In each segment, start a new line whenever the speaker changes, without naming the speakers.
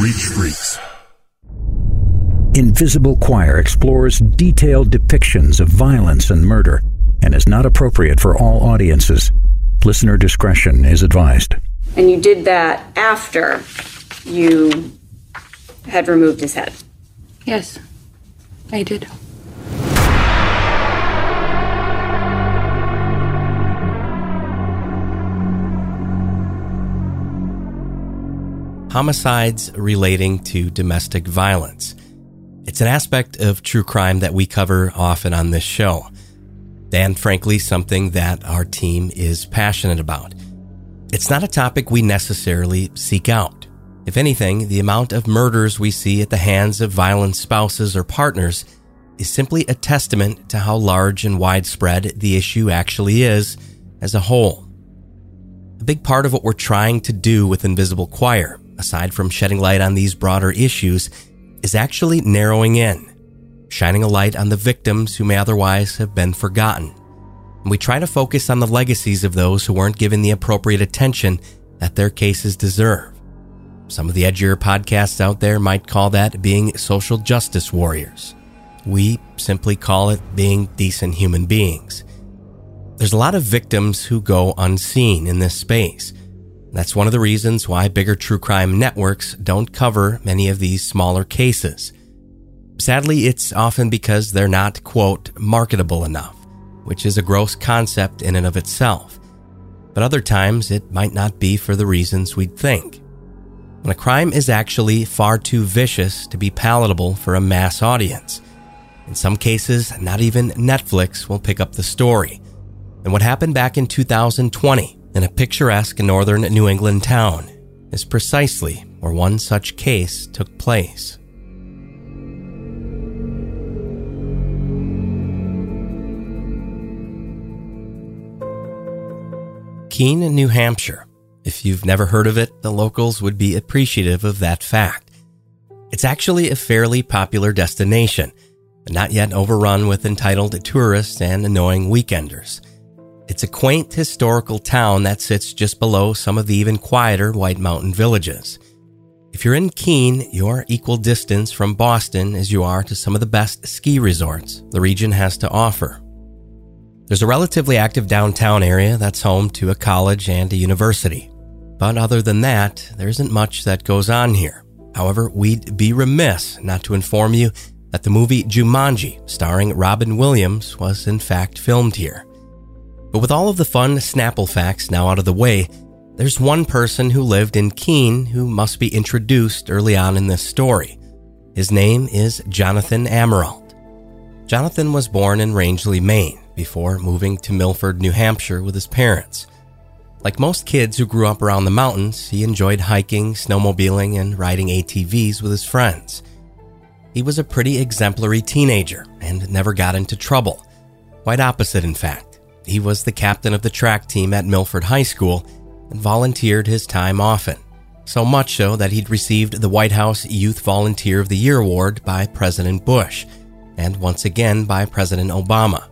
Reach Freaks.
Invisible Choir explores detailed depictions of violence and murder and is not appropriate for all audiences. Listener discretion is advised.
And you did that after you had removed his head?
Yes, I did.
Homicides relating to domestic violence. It's an aspect of true crime that we cover often on this show, and frankly, something that our team is passionate about. It's not a topic we necessarily seek out. If anything, the amount of murders we see at the hands of violent spouses or partners is simply a testament to how large and widespread the issue actually is as a whole. A big part of what we're trying to do with Invisible Choir aside from shedding light on these broader issues, is actually narrowing in, shining a light on the victims who may otherwise have been forgotten. And we try to focus on the legacies of those who weren't given the appropriate attention that their cases deserve. Some of the edgier podcasts out there might call that being social justice warriors. We simply call it being decent human beings. There's a lot of victims who go unseen in this space that's one of the reasons why bigger true crime networks don't cover many of these smaller cases. Sadly, it's often because they're not, quote, marketable enough, which is a gross concept in and of itself. But other times, it might not be for the reasons we'd think. When a crime is actually far too vicious to be palatable for a mass audience. In some cases, not even Netflix will pick up the story. And what happened back in 2020 in a picturesque northern New England town is precisely where one such case took place. Keene, New Hampshire. If you've never heard of it, the locals would be appreciative of that fact. It's actually a fairly popular destination, not yet overrun with entitled tourists and annoying weekenders. It's a quaint historical town that sits just below some of the even quieter White Mountain villages. If you're in Keene, you're equal distance from Boston as you are to some of the best ski resorts the region has to offer. There's a relatively active downtown area that's home to a college and a university. But other than that, there isn't much that goes on here. However, we'd be remiss not to inform you that the movie Jumanji, starring Robin Williams, was in fact filmed here. But with all of the fun Snapple facts now out of the way, there's one person who lived in Keene who must be introduced early on in this story. His name is Jonathan Amirault. Jonathan was born in Rangeley, Maine, before moving to Milford, New Hampshire with his parents. Like most kids who grew up around the mountains, he enjoyed hiking, snowmobiling, and riding ATVs with his friends. He was a pretty exemplary teenager and never got into trouble. Quite opposite, in fact. He was the captain of the track team at Milford High School and volunteered his time often. So much so that he'd received the White House Youth Volunteer of the Year award by President Bush and once again by President Obama.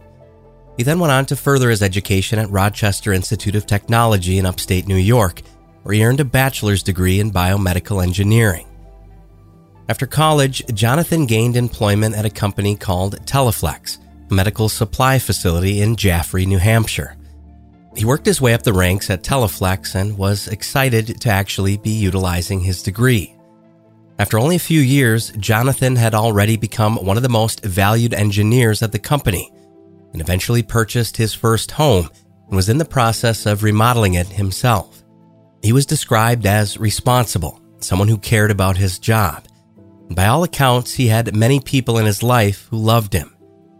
He then went on to further his education at Rochester Institute of Technology in upstate New York, where he earned a bachelor's degree in biomedical engineering. After college, Jonathan gained employment at a company called Teleflex, medical supply facility in Jaffrey, New Hampshire. He worked his way up the ranks at Teleflex and was excited to actually be utilizing his degree. After only a few years, Jonathan had already become one of the most valued engineers at the company and eventually purchased his first home and was in the process of remodeling it himself. He was described as responsible, someone who cared about his job. By all accounts, he had many people in his life who loved him.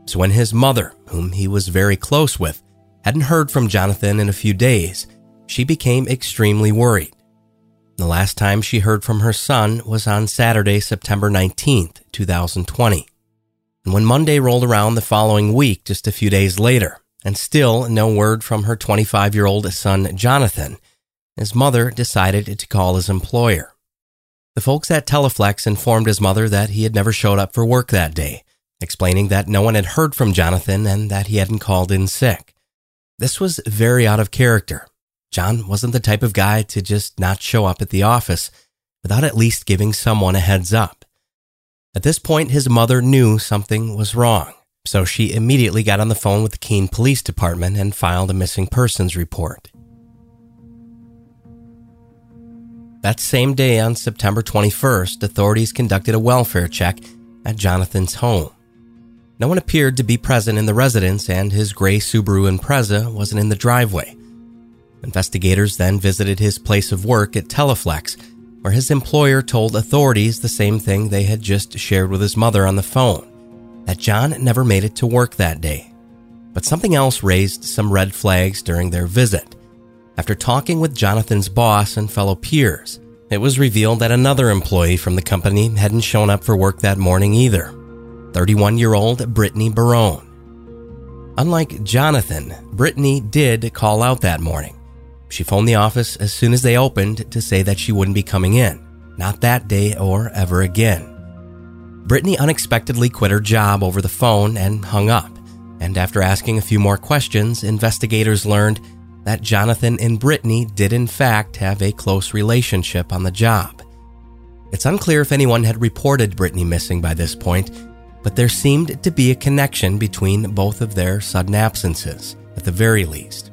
So when his mother, whom he was very close with, hadn't heard from Jonathan in a few days, she became extremely worried. The last time she heard from her son was on Saturday, September 19th, 2020. And when Monday rolled around the following week, just a few days later, and still no word from her 25 year old son, Jonathan, his mother decided to call his employer. The folks at Teleflex informed his mother that he had never showed up for work that day explaining that no one had heard from Jonathan and that he hadn't called in sick. This was very out of character. John wasn't the type of guy to just not show up at the office, without at least giving someone a heads up. At this point, his mother knew something was wrong, so she immediately got on the phone with the Keene Police Department and filed a missing persons report. That same day, on September 21st, authorities conducted a welfare check at Jonathan's home. No one appeared to be present in the residence, and his gray Subaru Impreza wasn't in the driveway. Investigators then visited his place of work at Teleflex, where his employer told authorities the same thing they had just shared with his mother on the phone that John never made it to work that day. But something else raised some red flags during their visit. After talking with Jonathan's boss and fellow peers, it was revealed that another employee from the company hadn't shown up for work that morning either 31 year old Brittany Barone. Unlike Jonathan, Brittany did call out that morning. She phoned the office as soon as they opened to say that she wouldn't be coming in, not that day or ever again. Brittany unexpectedly quit her job over the phone and hung up. And after asking a few more questions, investigators learned that Jonathan and Brittany did in fact have a close relationship on the job. It's unclear if anyone had reported Brittany missing by this point, but there seemed to be a connection between both of their sudden absences, at the very least.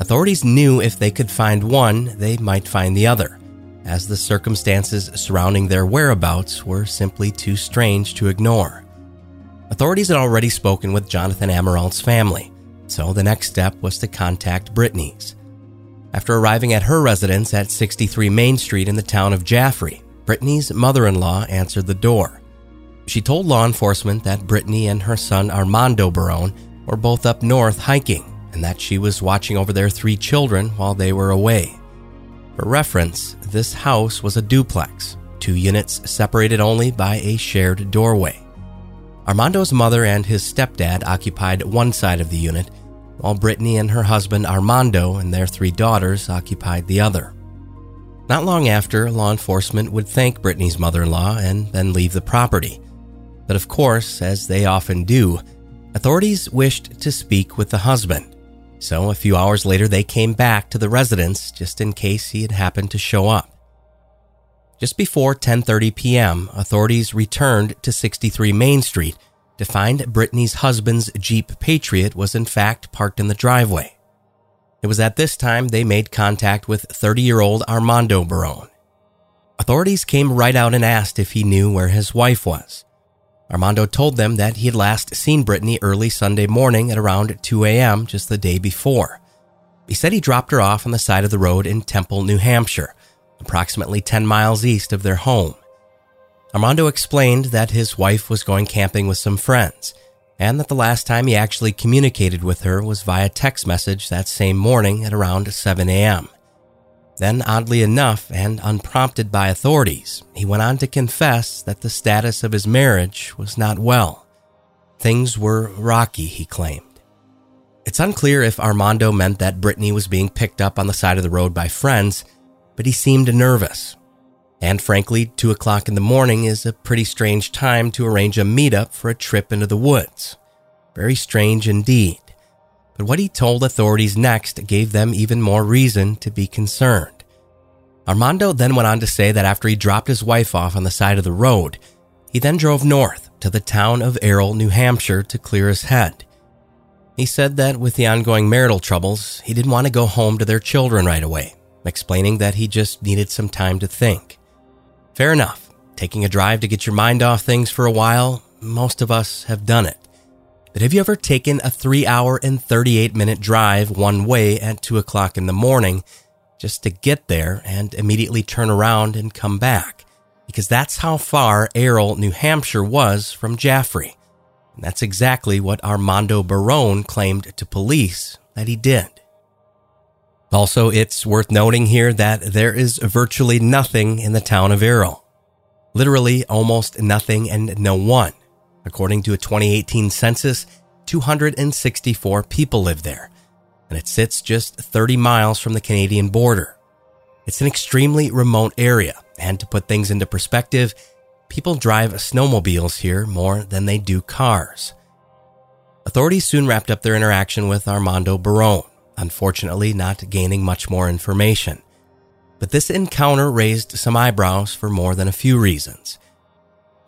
Authorities knew if they could find one, they might find the other, as the circumstances surrounding their whereabouts were simply too strange to ignore. Authorities had already spoken with Jonathan Amerault's family, so the next step was to contact Brittany's. After arriving at her residence at 63 Main Street in the town of Jaffrey, Brittany's mother in law answered the door. She told law enforcement that Brittany and her son Armando Barone were both up north hiking and that she was watching over their three children while they were away. For reference, this house was a duplex, two units separated only by a shared doorway. Armando's mother and his stepdad occupied one side of the unit, while Brittany and her husband Armando and their three daughters occupied the other. Not long after, law enforcement would thank Brittany's mother in law and then leave the property. But of course, as they often do, authorities wished to speak with the husband. So a few hours later, they came back to the residence just in case he had happened to show up. Just before 10:30 p.m., authorities returned to 63 Main Street to find Brittany's husband's Jeep Patriot was in fact parked in the driveway. It was at this time they made contact with 30-year-old Armando Barone. Authorities came right out and asked if he knew where his wife was. Armando told them that he had last seen Brittany early Sunday morning at around 2 a.m. just the day before. He said he dropped her off on the side of the road in Temple, New Hampshire, approximately 10 miles east of their home. Armando explained that his wife was going camping with some friends, and that the last time he actually communicated with her was via text message that same morning at around 7 a.m. Then, oddly enough, and unprompted by authorities, he went on to confess that the status of his marriage was not well. Things were rocky, he claimed. It's unclear if Armando meant that Brittany was being picked up on the side of the road by friends, but he seemed nervous. And frankly, 2 o'clock in the morning is a pretty strange time to arrange a meetup for a trip into the woods. Very strange indeed. But what he told authorities next gave them even more reason to be concerned. Armando then went on to say that after he dropped his wife off on the side of the road, he then drove north to the town of Errol, New Hampshire to clear his head. He said that with the ongoing marital troubles, he didn't want to go home to their children right away, explaining that he just needed some time to think. Fair enough. Taking a drive to get your mind off things for a while, most of us have done it. But have you ever taken a three hour and 38 minute drive one way at 2 o'clock in the morning just to get there and immediately turn around and come back? Because that's how far Errol, New Hampshire was from Jaffrey. And that's exactly what Armando Barone claimed to police that he did. Also, it's worth noting here that there is virtually nothing in the town of Errol. Literally almost nothing and no one. According to a 2018 census, 264 people live there, and it sits just 30 miles from the Canadian border. It's an extremely remote area, and to put things into perspective, people drive snowmobiles here more than they do cars. Authorities soon wrapped up their interaction with Armando Barone, unfortunately, not gaining much more information. But this encounter raised some eyebrows for more than a few reasons.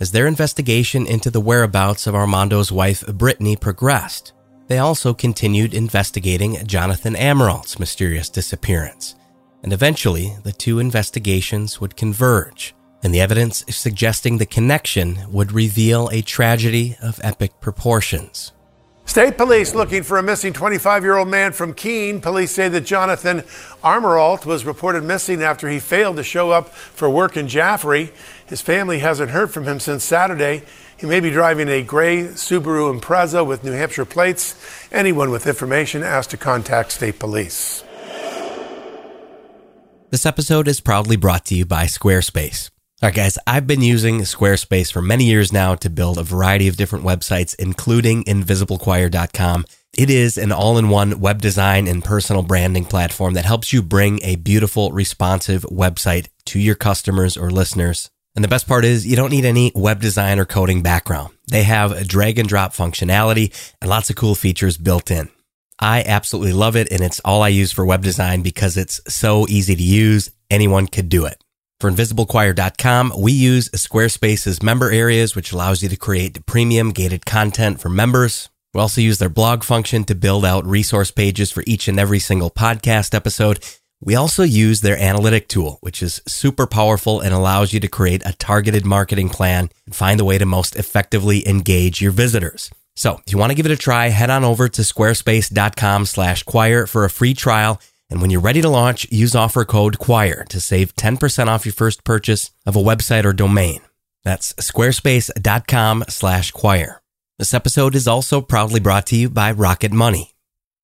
As their investigation into the whereabouts of Armando's wife, Brittany, progressed, they also continued investigating Jonathan Amerault's mysterious disappearance. And eventually, the two investigations would converge, and the evidence suggesting the connection would reveal a tragedy of epic proportions.
State police looking for a missing 25 year old man from Keene. Police say that Jonathan Amerault was reported missing after he failed to show up for work in Jaffrey. His family hasn't heard from him since Saturday. He may be driving a gray Subaru Impreza with New Hampshire plates. Anyone with information asked to contact state police.
This episode is proudly brought to you by Squarespace. All right, guys, I've been using Squarespace for many years now to build a variety of different websites, including invisiblechoir.com. It is an all in one web design and personal branding platform that helps you bring a beautiful, responsive website to your customers or listeners. And the best part is you don't need any web design or coding background. They have a drag and drop functionality and lots of cool features built in. I absolutely love it. And it's all I use for web design because it's so easy to use. Anyone could do it. For invisiblechoir.com, we use Squarespace's member areas, which allows you to create premium gated content for members. We also use their blog function to build out resource pages for each and every single podcast episode. We also use their analytic tool, which is super powerful and allows you to create a targeted marketing plan and find the way to most effectively engage your visitors. So if you want to give it a try, head on over to squarespace.com slash choir for a free trial. And when you're ready to launch, use offer code CHOIR to save 10% off your first purchase of a website or domain. That's squarespace.com slash choir. This episode is also proudly brought to you by Rocket Money.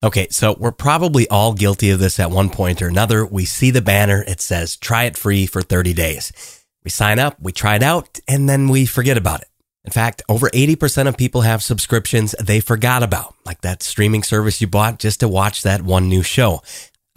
Okay, so we're probably all guilty of this at one point or another. We see the banner, it says try it free for 30 days. We sign up, we try it out, and then we forget about it. In fact, over 80% of people have subscriptions they forgot about, like that streaming service you bought just to watch that one new show.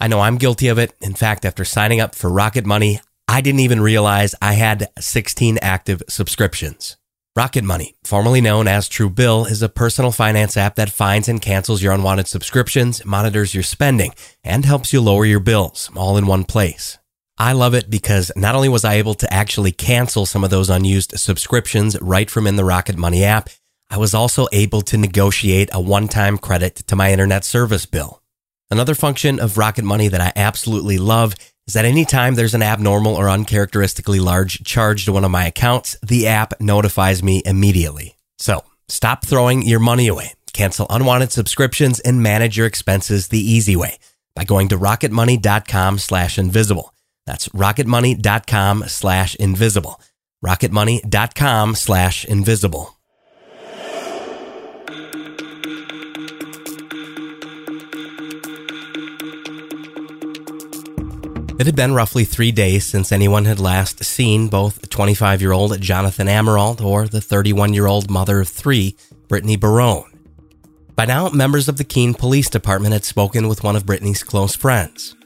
I know I'm guilty of it. In fact, after signing up for Rocket Money, I didn't even realize I had 16 active subscriptions. Rocket Money, formerly known as Truebill, is a personal finance app that finds and cancels your unwanted subscriptions, monitors your spending, and helps you lower your bills all in one place. I love it because not only was I able to actually cancel some of those unused subscriptions right from in the Rocket Money app, I was also able to negotiate a one-time credit to my internet service bill. Another function of Rocket Money that I absolutely love is that anytime there's an abnormal or uncharacteristically large charge to one of my accounts, the app notifies me immediately. So stop throwing your money away, cancel unwanted subscriptions, and manage your expenses the easy way by going to rocketmoney.com slash invisible. That's rocketmoney.com slash invisible. rocketmoney.com slash invisible. It had been roughly three days since anyone had last seen both 25 year old Jonathan Amerault or the 31 year old mother of three, Brittany Barone. By now, members of the Keene Police Department had spoken with one of Brittany's close friends.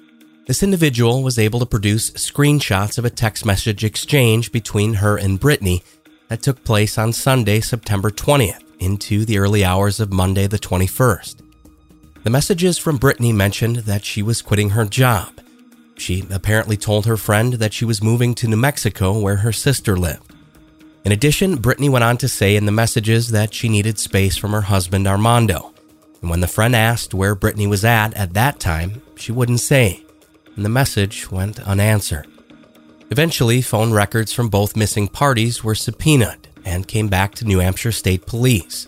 This individual was able to produce screenshots of a text message exchange between her and Brittany that took place on Sunday, September 20th, into the early hours of Monday, the 21st. The messages from Brittany mentioned that she was quitting her job she apparently told her friend that she was moving to New Mexico where her sister lived. In addition, Brittany went on to say in the messages that she needed space from her husband Armando. And when the friend asked where Brittany was at at that time, she wouldn't say, and the message went unanswered. Eventually, phone records from both missing parties were subpoenaed and came back to New Hampshire State Police.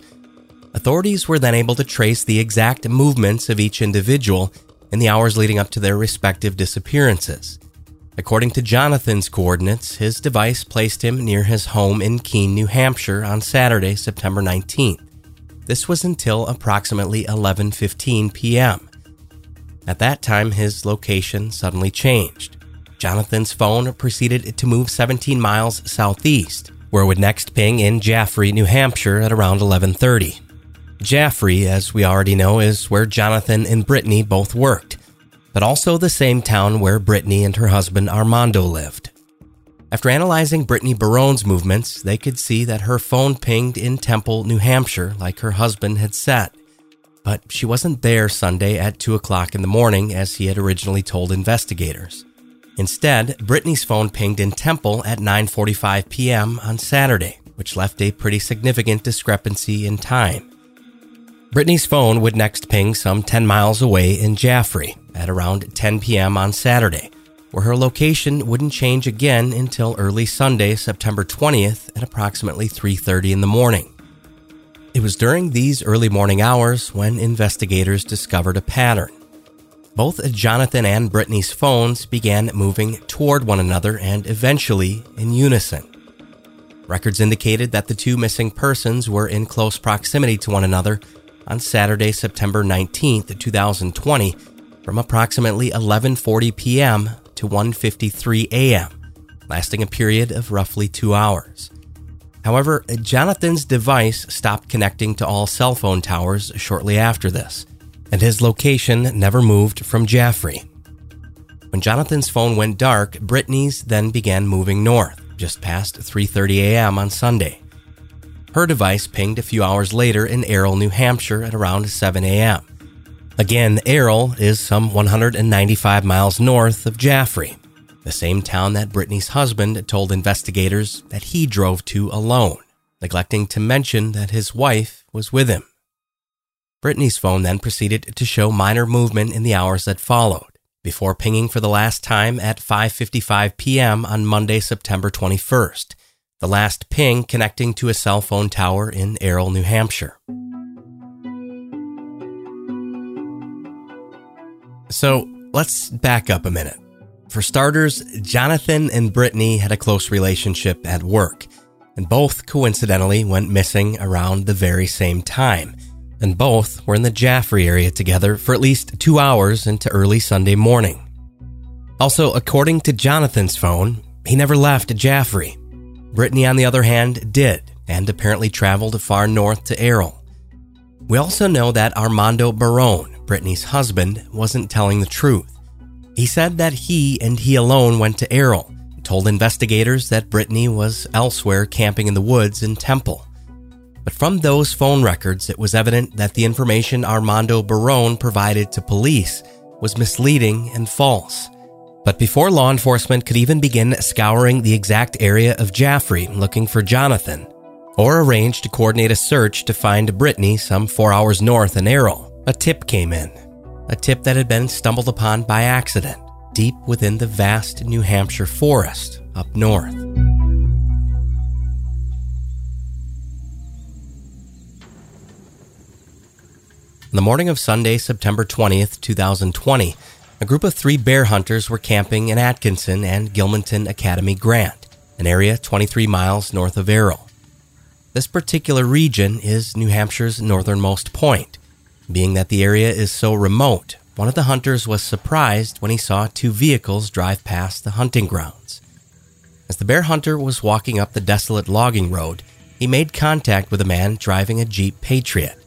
Authorities were then able to trace the exact movements of each individual in the hours leading up to their respective disappearances. According to Jonathan's coordinates, his device placed him near his home in Keene, New Hampshire on Saturday, September 19th. This was until approximately 11:15 p.m. At that time, his location suddenly changed. Jonathan's phone proceeded to move 17 miles southeast, where it would next ping in Jaffrey, New Hampshire at around 11:30. Jaffrey, as we already know, is where Jonathan and Brittany both worked, but also the same town where Brittany and her husband Armando lived. After analyzing Brittany Barone's movements, they could see that her phone pinged in Temple, New Hampshire, like her husband had said. But she wasn't there Sunday at 2 o'clock in the morning as he had originally told investigators. Instead, Brittany's phone pinged in Temple at 9:45 p.m. on Saturday, which left a pretty significant discrepancy in time. Brittany's phone would next ping some 10 miles away in Jaffrey at around 10 p.m. on Saturday, where her location wouldn't change again until early Sunday, September 20th at approximately 3:30 in the morning. It was during these early morning hours when investigators discovered a pattern. Both Jonathan and Brittany's phones began moving toward one another and eventually in unison. Records indicated that the two missing persons were in close proximity to one another on Saturday, September 19th, 2020, from approximately 11:40 p.m. to 1:53 a.m., lasting a period of roughly 2 hours. However, Jonathan's device stopped connecting to all cell phone towers shortly after this, and his location never moved from Jaffrey. When Jonathan's phone went dark, Brittany's then began moving north, just past 3:30 a.m. on Sunday. Her device pinged a few hours later in Errol, New Hampshire at around 7 a.m. Again, Errol is some 195 miles north of Jaffrey, the same town that Brittany's husband told investigators that he drove to alone, neglecting to mention that his wife was with him. Brittany's phone then proceeded to show minor movement in the hours that followed, before pinging for the last time at 5:55 p.m. on Monday, September 21st, the last ping connecting to a cell phone tower in Errol, New Hampshire. So let's back up a minute. For starters, Jonathan and Brittany had a close relationship at work, and both coincidentally went missing around the very same time. And both were in the Jaffrey area together for at least two hours into early Sunday morning. Also, according to Jonathan's phone, he never left Jaffrey. Brittany, on the other hand, did, and apparently traveled far north to Errol. We also know that Armando Barone, Brittany's husband, wasn't telling the truth. He said that he and he alone went to Errol, told investigators that Brittany was elsewhere camping in the woods in Temple. But from those phone records, it was evident that the information Armando Barone provided to police was misleading and false. But before law enforcement could even begin scouring the exact area of Jaffrey looking for Jonathan, or arrange to coordinate a search to find Brittany some four hours north in Errol, a tip came in. A tip that had been stumbled upon by accident deep within the vast New Hampshire forest up north. On the morning of Sunday, September 20th, 2020, a group of three bear hunters were camping in Atkinson and Gilmanton Academy Grant, an area 23 miles north of Errol. This particular region is New Hampshire's northernmost point. Being that the area is so remote, one of the hunters was surprised when he saw two vehicles drive past the hunting grounds. As the bear hunter was walking up the desolate logging road, he made contact with a man driving a Jeep Patriot.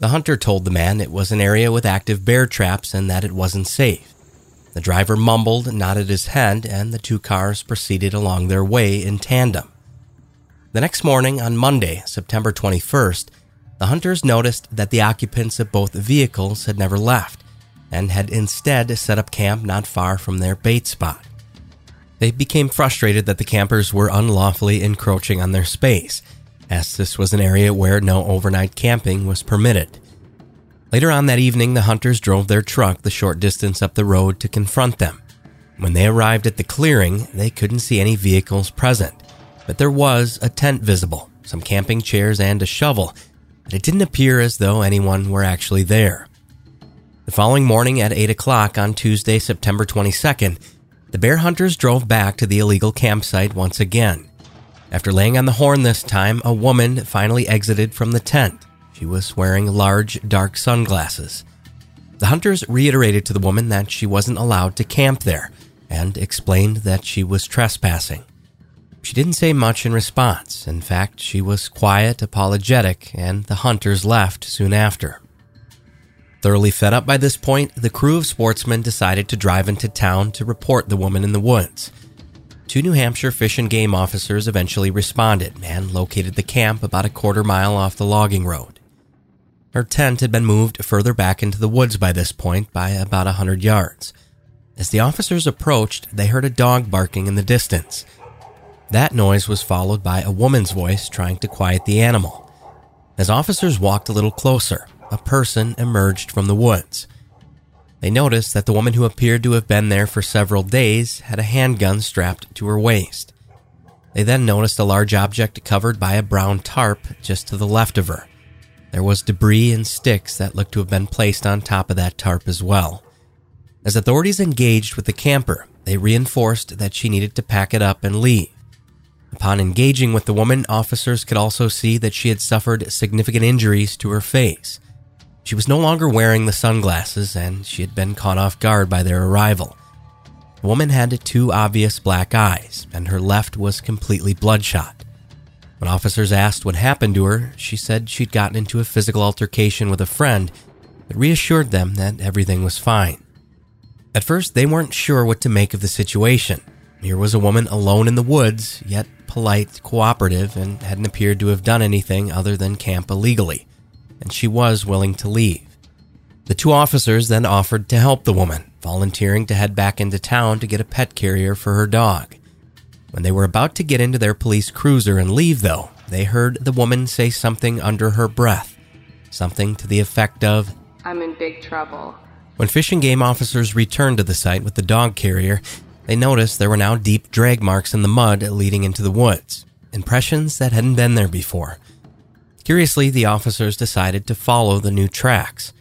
The hunter told the man it was an area with active bear traps and that it wasn't safe. The driver mumbled, nodded his head, and the two cars proceeded along their way in tandem. The next morning, on Monday, September 21st, the hunters noticed that the occupants of both vehicles had never left and had instead set up camp not far from their bait spot. They became frustrated that the campers were unlawfully encroaching on their space as this was an area where no overnight camping was permitted. Later on that evening, the hunters drove their truck the short distance up the road to confront them. When they arrived at the clearing, they couldn't see any vehicles present, but there was a tent visible, some camping chairs, and a shovel, but it didn't appear as though anyone were actually there. The following morning at 8 o'clock on Tuesday, September 22nd, the bear hunters drove back to the illegal campsite once again. After laying on the horn this time, a woman finally exited from the tent. She was wearing large, dark sunglasses. The hunters reiterated to the woman that she wasn't allowed to camp there and explained that she was trespassing. She didn't say much in response. In fact, she was quiet, apologetic, and the hunters left soon after. Thoroughly fed up by this point, the crew of sportsmen decided to drive into town to report the woman in the woods. Two New Hampshire Fish and Game officers eventually responded and located the camp about a quarter mile off the logging road. Her tent had been moved further back into the woods by this point by about a hundred yards. As the officers approached, they heard a dog barking in the distance. That noise was followed by a woman's voice trying to quiet the animal. As officers walked a little closer, a person emerged from the woods. They noticed that the woman who appeared to have been there for several days had a handgun strapped to her waist. They then noticed a large object covered by a brown tarp just to the left of her. There was debris and sticks that looked to have been placed on top of that tarp as well. As authorities engaged with the camper, they reinforced that she needed to pack it up and leave. Upon engaging with the woman, officers could also see that she had suffered significant injuries to her face. She was no longer wearing the sunglasses and she had been caught off guard by their arrival. The woman had two obvious black eyes, and her left was completely bloodshot. When officers asked what happened to her, she said she'd gotten into a physical altercation with a friend, but reassured them that everything was fine. At first, they weren't sure what to make of the situation. Here was a woman alone in the woods, yet polite, cooperative, and hadn't appeared to have done anything other than camp illegally, and she was willing to leave. The two officers then offered to help the woman, volunteering to head back into town to get a pet carrier for her dog. When they were about to get into their police cruiser and leave, though, they heard the woman say something under her breath. Something to the effect of,
I'm in big trouble.
When fish and game officers returned to the site with the dog carrier, they noticed there were now deep drag marks in the mud leading into the woods, impressions that hadn't been there before. Curiously, the officers decided to follow the new tracks.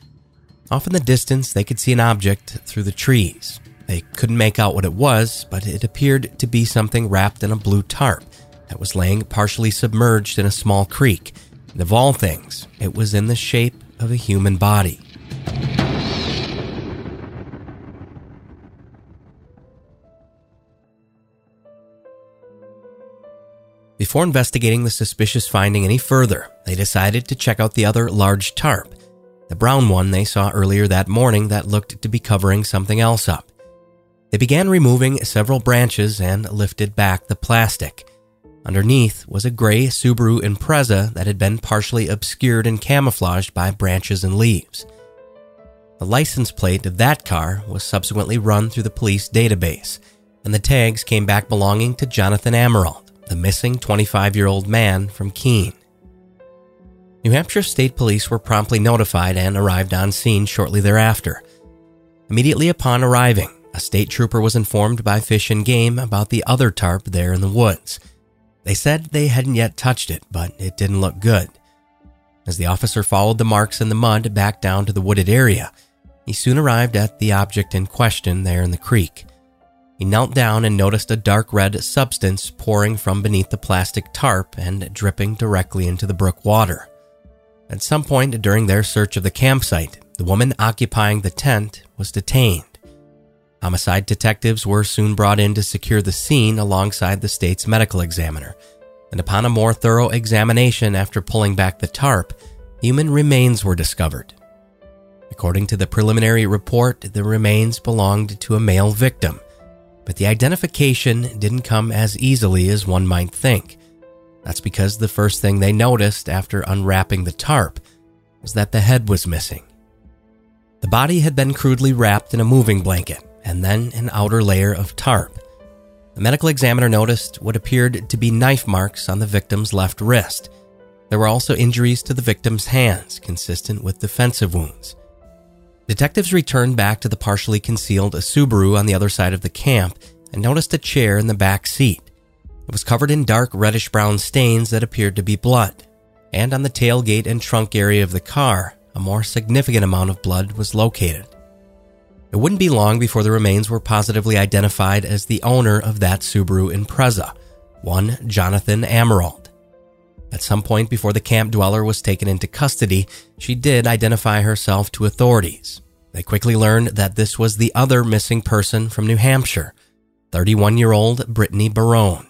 Off in the distance, they could see an object through the trees, they couldn't make out what it was, but it appeared to be something wrapped in a blue tarp that was laying partially submerged in a small creek. And of all things, it was in the shape of a human body. Before investigating the suspicious finding any further, they decided to check out the other large tarp, the brown one they saw earlier that morning that looked to be covering something else up. They began removing several branches and lifted back the plastic. Underneath was a gray Subaru Impreza that had been partially obscured and camouflaged by branches and leaves. The license plate of that car was subsequently run through the police database, and the tags came back belonging to Jonathan Amerault, the missing 25 year old man from Keene. New Hampshire State Police were promptly notified and arrived on scene shortly thereafter. Immediately upon arriving, a state trooper was informed by Fish and Game about the other tarp there in the woods. They said they hadn't yet touched it, but it didn't look good. As the officer followed the marks in the mud back down to the wooded area, he soon arrived at the object in question there in the creek. He knelt down and noticed a dark red substance pouring from beneath the plastic tarp and dripping directly into the brook water. At some point during their search of the campsite, the woman occupying the tent was detained. Homicide detectives were soon brought in to secure the scene alongside the state's medical examiner, and upon a more thorough examination after pulling back the tarp, human remains were discovered. According to the preliminary report, the remains belonged to a male victim, but the identification didn't come as easily as one might think. That's because the first thing they noticed after unwrapping the tarp was that the head was missing. The body had been crudely wrapped in a moving blanket, and then an outer layer of tarp. The medical examiner noticed what appeared to be knife marks on the victim's left wrist. There were also injuries to the victim's hands, consistent with defensive wounds. Detectives returned back to the partially concealed Subaru on the other side of the camp and noticed a chair in the back seat. It was covered in dark reddish brown stains that appeared to be blood. And on the tailgate and trunk area of the car, a more significant amount of blood was located. It wouldn't be long before the remains were positively identified as the owner of that Subaru Impreza, one Jonathan Amerault. At some point before the camp dweller was taken into custody, she did identify herself to authorities. They quickly learned that this was the other missing person from New Hampshire, 31 year old Brittany Barone.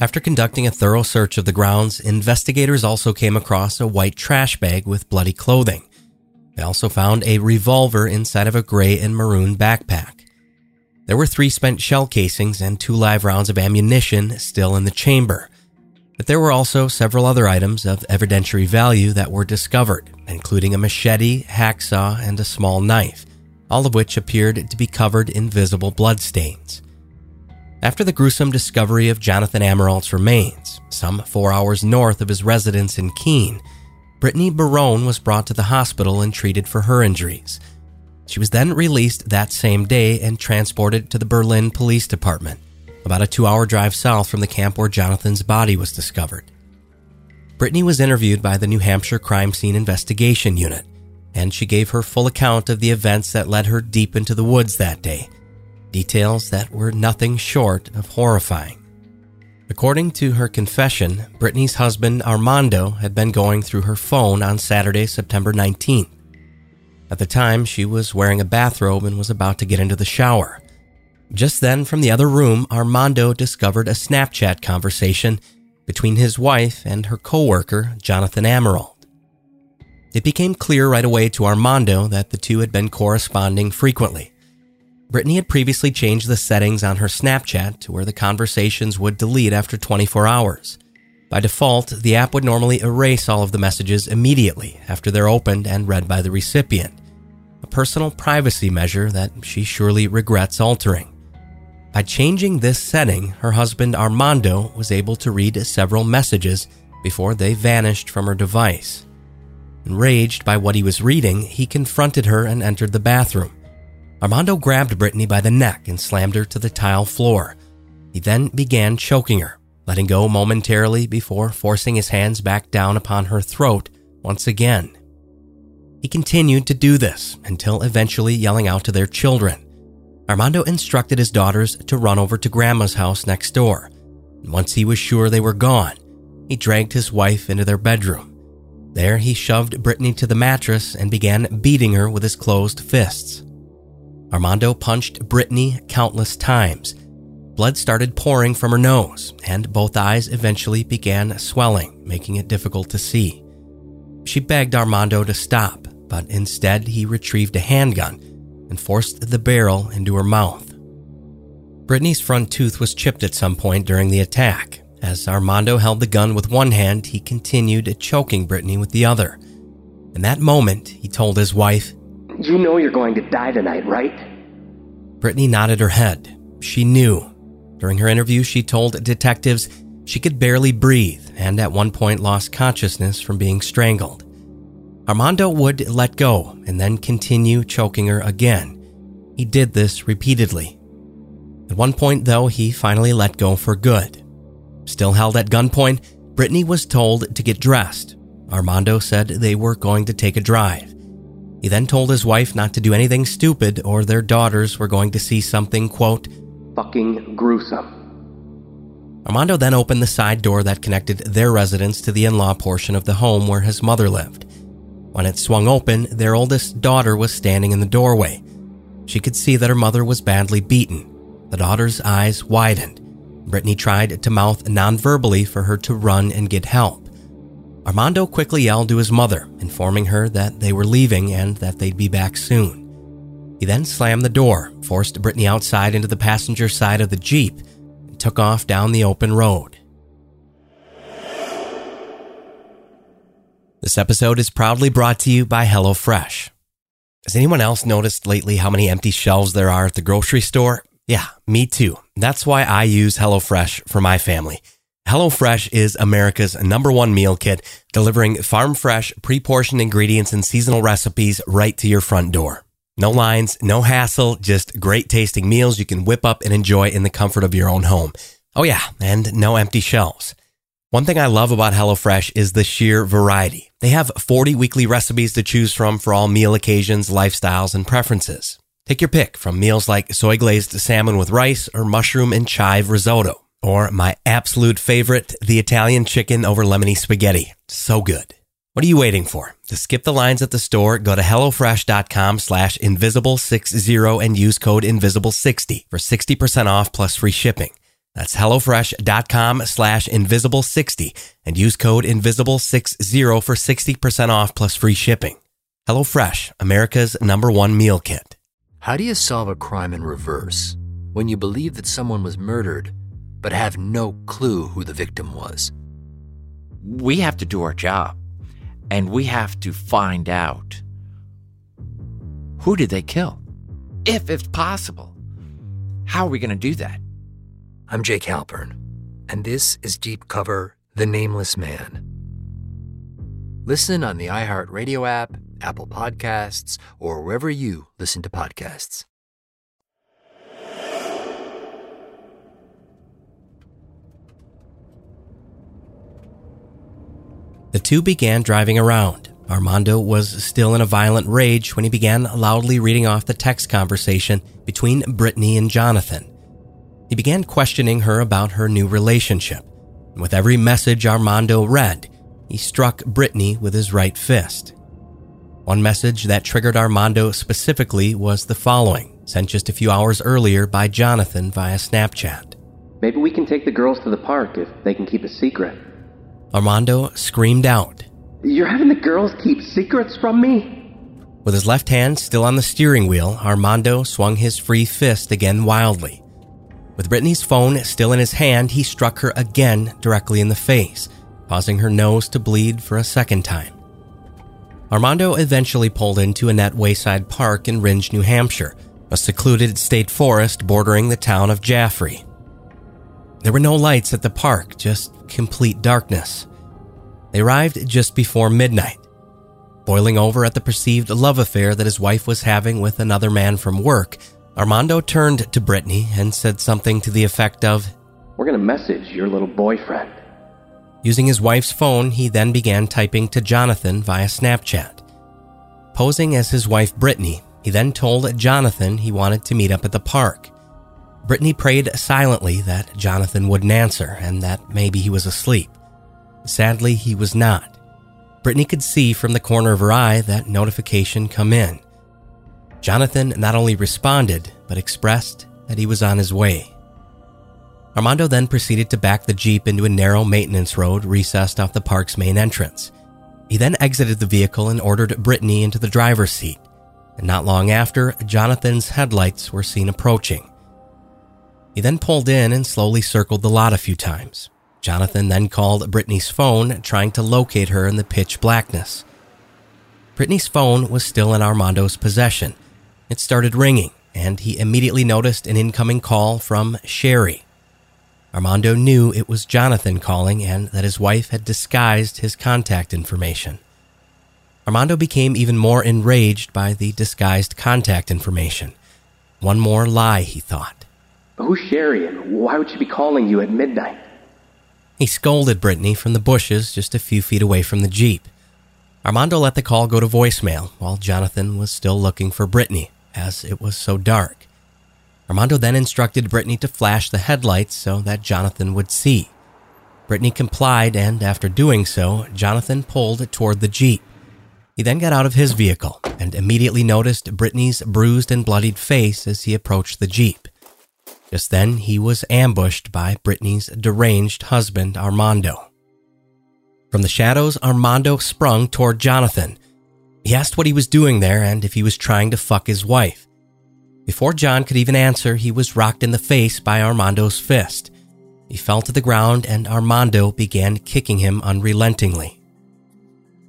After conducting a thorough search of the grounds, investigators also came across a white trash bag with bloody clothing. They also found a revolver inside of a gray and maroon backpack. There were three spent shell casings and two live rounds of ammunition still in the chamber. But there were also several other items of evidentiary value that were discovered, including a machete, hacksaw, and a small knife, all of which appeared to be covered in visible bloodstains. After the gruesome discovery of Jonathan Amirault's remains, some four hours north of his residence in Keene, Brittany Barone was brought to the hospital and treated for her injuries. She was then released that same day and transported to the Berlin Police Department, about a two hour drive south from the camp where Jonathan's body was discovered. Brittany was interviewed by the New Hampshire Crime Scene Investigation Unit, and she gave her full account of the events that led her deep into the woods that day details that were nothing short of horrifying. According to her confession, Brittany's husband Armando had been going through her phone on Saturday, September 19th. At the time, she was wearing a bathrobe and was about to get into the shower. Just then, from the other room, Armando discovered a Snapchat conversation between his wife and her coworker, Jonathan Amirault. It became clear right away to Armando that the two had been corresponding frequently. Brittany had previously changed the settings on her Snapchat to where the conversations would delete after 24 hours. By default, the app would normally erase all of the messages immediately after they're opened and read by the recipient, personal privacy measure that she surely regrets altering. By changing this setting, her husband Armando was able to read several messages before they vanished from her device. Enraged by what he was reading, he confronted her and entered the bathroom. Armando grabbed Brittany by the neck and slammed her to the tile floor. He then began choking her, letting go momentarily before forcing his hands back down upon her throat once again. He continued to do this until eventually yelling out to their children. Armando instructed his daughters to run over to Grandma's house next door. Once he was sure they were gone, he dragged his wife into their bedroom. There, he shoved Brittany to the mattress and began beating her with his closed fists. Armando punched Brittany countless times. Blood started pouring from her nose, and both eyes eventually began swelling, making it difficult to see. She begged Armando to stop, but instead he retrieved a handgun and forced the barrel into her mouth. Brittany's front tooth was chipped at some point during the attack. As Armando held the gun with one hand, he continued choking Brittany with the other. In that moment, he told his wife,
you know you're going to die tonight, right?
Brittany nodded her head. She knew. During her interview, she told detectives she could barely breathe and at one point lost consciousness from being strangled. Armando would let go and then continue choking her again. He did this repeatedly. At one point, though, he finally let go for good. Still held at gunpoint, Brittany was told to get dressed. Armando said they were going to take a drive. He then told his wife not to do anything stupid or their daughters were going to see something, quote,
fucking gruesome.
Armando then opened the side door that connected their residence to the in law portion of the home where his mother lived. When it swung open, their oldest daughter was standing in the doorway. She could see that her mother was badly beaten. The daughter's eyes widened. Brittany tried to mouth non-verbally for her to run and get help. Armando quickly yelled to his mother, informing her that they were leaving and that they'd be back soon. He then slammed the door, forced Brittany outside into the passenger side of the Jeep, and took off down the open road. This episode is proudly brought to you by HelloFresh. Has anyone else noticed lately how many empty shelves there are at the grocery store? Yeah, me too. That's why I use HelloFresh for my family. HelloFresh is America's number one meal kit, delivering farm fresh, pre portioned ingredients and seasonal recipes right to your front door. No lines, no hassle, just great tasting meals you can whip up and enjoy in the comfort of your own home. Oh, yeah, and no empty shelves. One thing I love about HelloFresh is the sheer variety. They have 40 weekly recipes to choose from for all meal occasions, lifestyles, and preferences. Take your pick from meals like soy glazed salmon with rice or mushroom and chive risotto. Or my absolute favorite, the Italian chicken over lemony spaghetti. So good. What are you waiting for? To skip the lines at the store, go to HelloFresh.com slash invisible60 and use code invisible60 for 60% off plus free shipping. That's HelloFresh.com slash invisible60 and use code invisible60 for 60% off plus free shipping. HelloFresh, America's number one meal kit.
How do you solve a crime in reverse? When you believe that someone was murdered, but have no clue who the victim was.
we have to do our job and we have to find out who did they kill? If it's possible. How are we going to do that?
I'm Jake Halpern, and this is Deep Cover The Nameless Man. Listen on the iHeartRadio app, Apple Podcasts, or wherever you listen to podcasts.
The two began driving around. Armando was still in a violent rage when he began loudly reading off the text conversation between Brittany and Jonathan. He began questioning her about her new relationship. And with every message Armando read, he struck Brittany with his right fist. One message that triggered Armando specifically was the following, sent just a few hours earlier by Jonathan via Snapchat.
Maybe we can take the girls to the park if they can keep a secret.
Armando screamed out.
You're having the girls keep secrets from me?
With his left hand still on the steering wheel, Armando swung his free fist again wildly. With Brittany's phone still in his hand, he struck her again directly in the face, causing her nose to bleed for a second time. Armando eventually pulled into Annett Wayside Park in Rindge, New Hampshire, a secluded state forest bordering the town of Jaffrey. There were no lights at the park, just complete darkness. They arrived just before midnight. Boiling over at the perceived love affair that his wife was having with another man from work, Armando turned to Brittany and said something to the effect of,
We're going to message your little boyfriend.
Using his wife's phone, he then began typing to Jonathan via Snapchat. Posing as his wife Brittany, he then told Jonathan he wanted to meet up at the park. Brittany prayed silently that Jonathan wouldn't answer and that maybe he was asleep. Sadly, he was not. Brittany could see from the corner of her eye that notification come in. Jonathan not only responded, but expressed that he was on his way. Armando then proceeded to back the Jeep into a narrow maintenance road recessed off the park's main entrance. He then exited the vehicle and ordered Brittany into the driver's seat. And not long after, Jonathan's headlights were seen approaching. He then pulled in and slowly circled the lot a few times. Jonathan then called Brittany's phone, trying to locate her in the pitch blackness. Brittany's phone was still in Armando's possession. It started ringing, and he immediately noticed an incoming call from Sherry. Armando knew it was Jonathan calling and that his wife had disguised his contact information. Armando became even more enraged by the disguised contact information. One more lie, he thought.
Who's Sherry and why would she be calling you at midnight?
He scolded Brittany from the bushes just a few feet away from the Jeep. Armando let the call go to voicemail while Jonathan was still looking for Brittany, as it was so dark. Armando then instructed Brittany to flash the headlights so that Jonathan would see. Brittany complied, and after doing so, Jonathan pulled toward the Jeep. He then got out of his vehicle and immediately noticed Brittany's bruised and bloodied face as he approached the Jeep. Just then, he was ambushed by Brittany's deranged husband, Armando. From the shadows, Armando sprung toward Jonathan. He asked what he was doing there and if he was trying to fuck his wife. Before John could even answer, he was rocked in the face by Armando's fist. He fell to the ground and Armando began kicking him unrelentingly.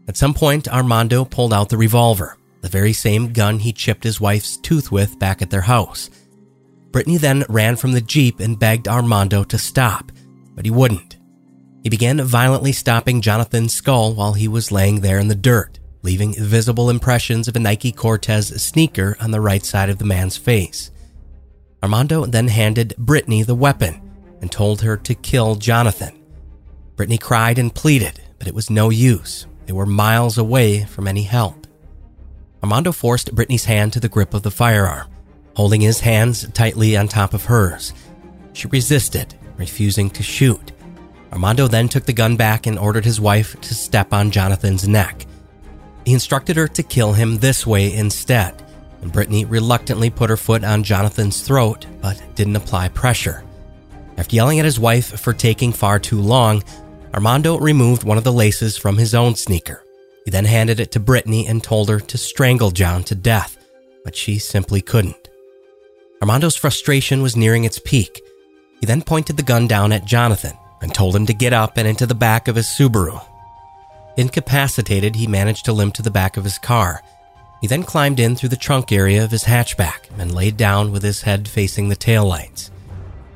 At some point, Armando pulled out the revolver, the very same gun he chipped his wife's tooth with back at their house. Brittany then ran from the Jeep and begged Armando to stop, but he wouldn't. He began violently stopping Jonathan's skull while he was laying there in the dirt, leaving visible impressions of a Nike Cortez sneaker on the right side of the man's face. Armando then handed Brittany the weapon and told her to kill Jonathan. Brittany cried and pleaded, but it was no use. They were miles away from any help. Armando forced Brittany's hand to the grip of the firearm holding his hands tightly on top of hers. She resisted, refusing to shoot. Armando then took the gun back and ordered his wife to step on Jonathan's neck. He instructed her to kill him this way instead, and Brittany reluctantly put her foot on Jonathan's throat but didn't apply pressure. After yelling at his wife for taking far too long, Armando removed one of the laces from his own sneaker. He then handed it to Brittany and told her to strangle John to death, but she simply couldn't. Armando's frustration was nearing its peak. He then pointed the gun down at Jonathan and told him to get up and into the back of his Subaru. Incapacitated, he managed to limp to the back of his car. He then climbed in through the trunk area of his hatchback and laid down with his head facing the taillights.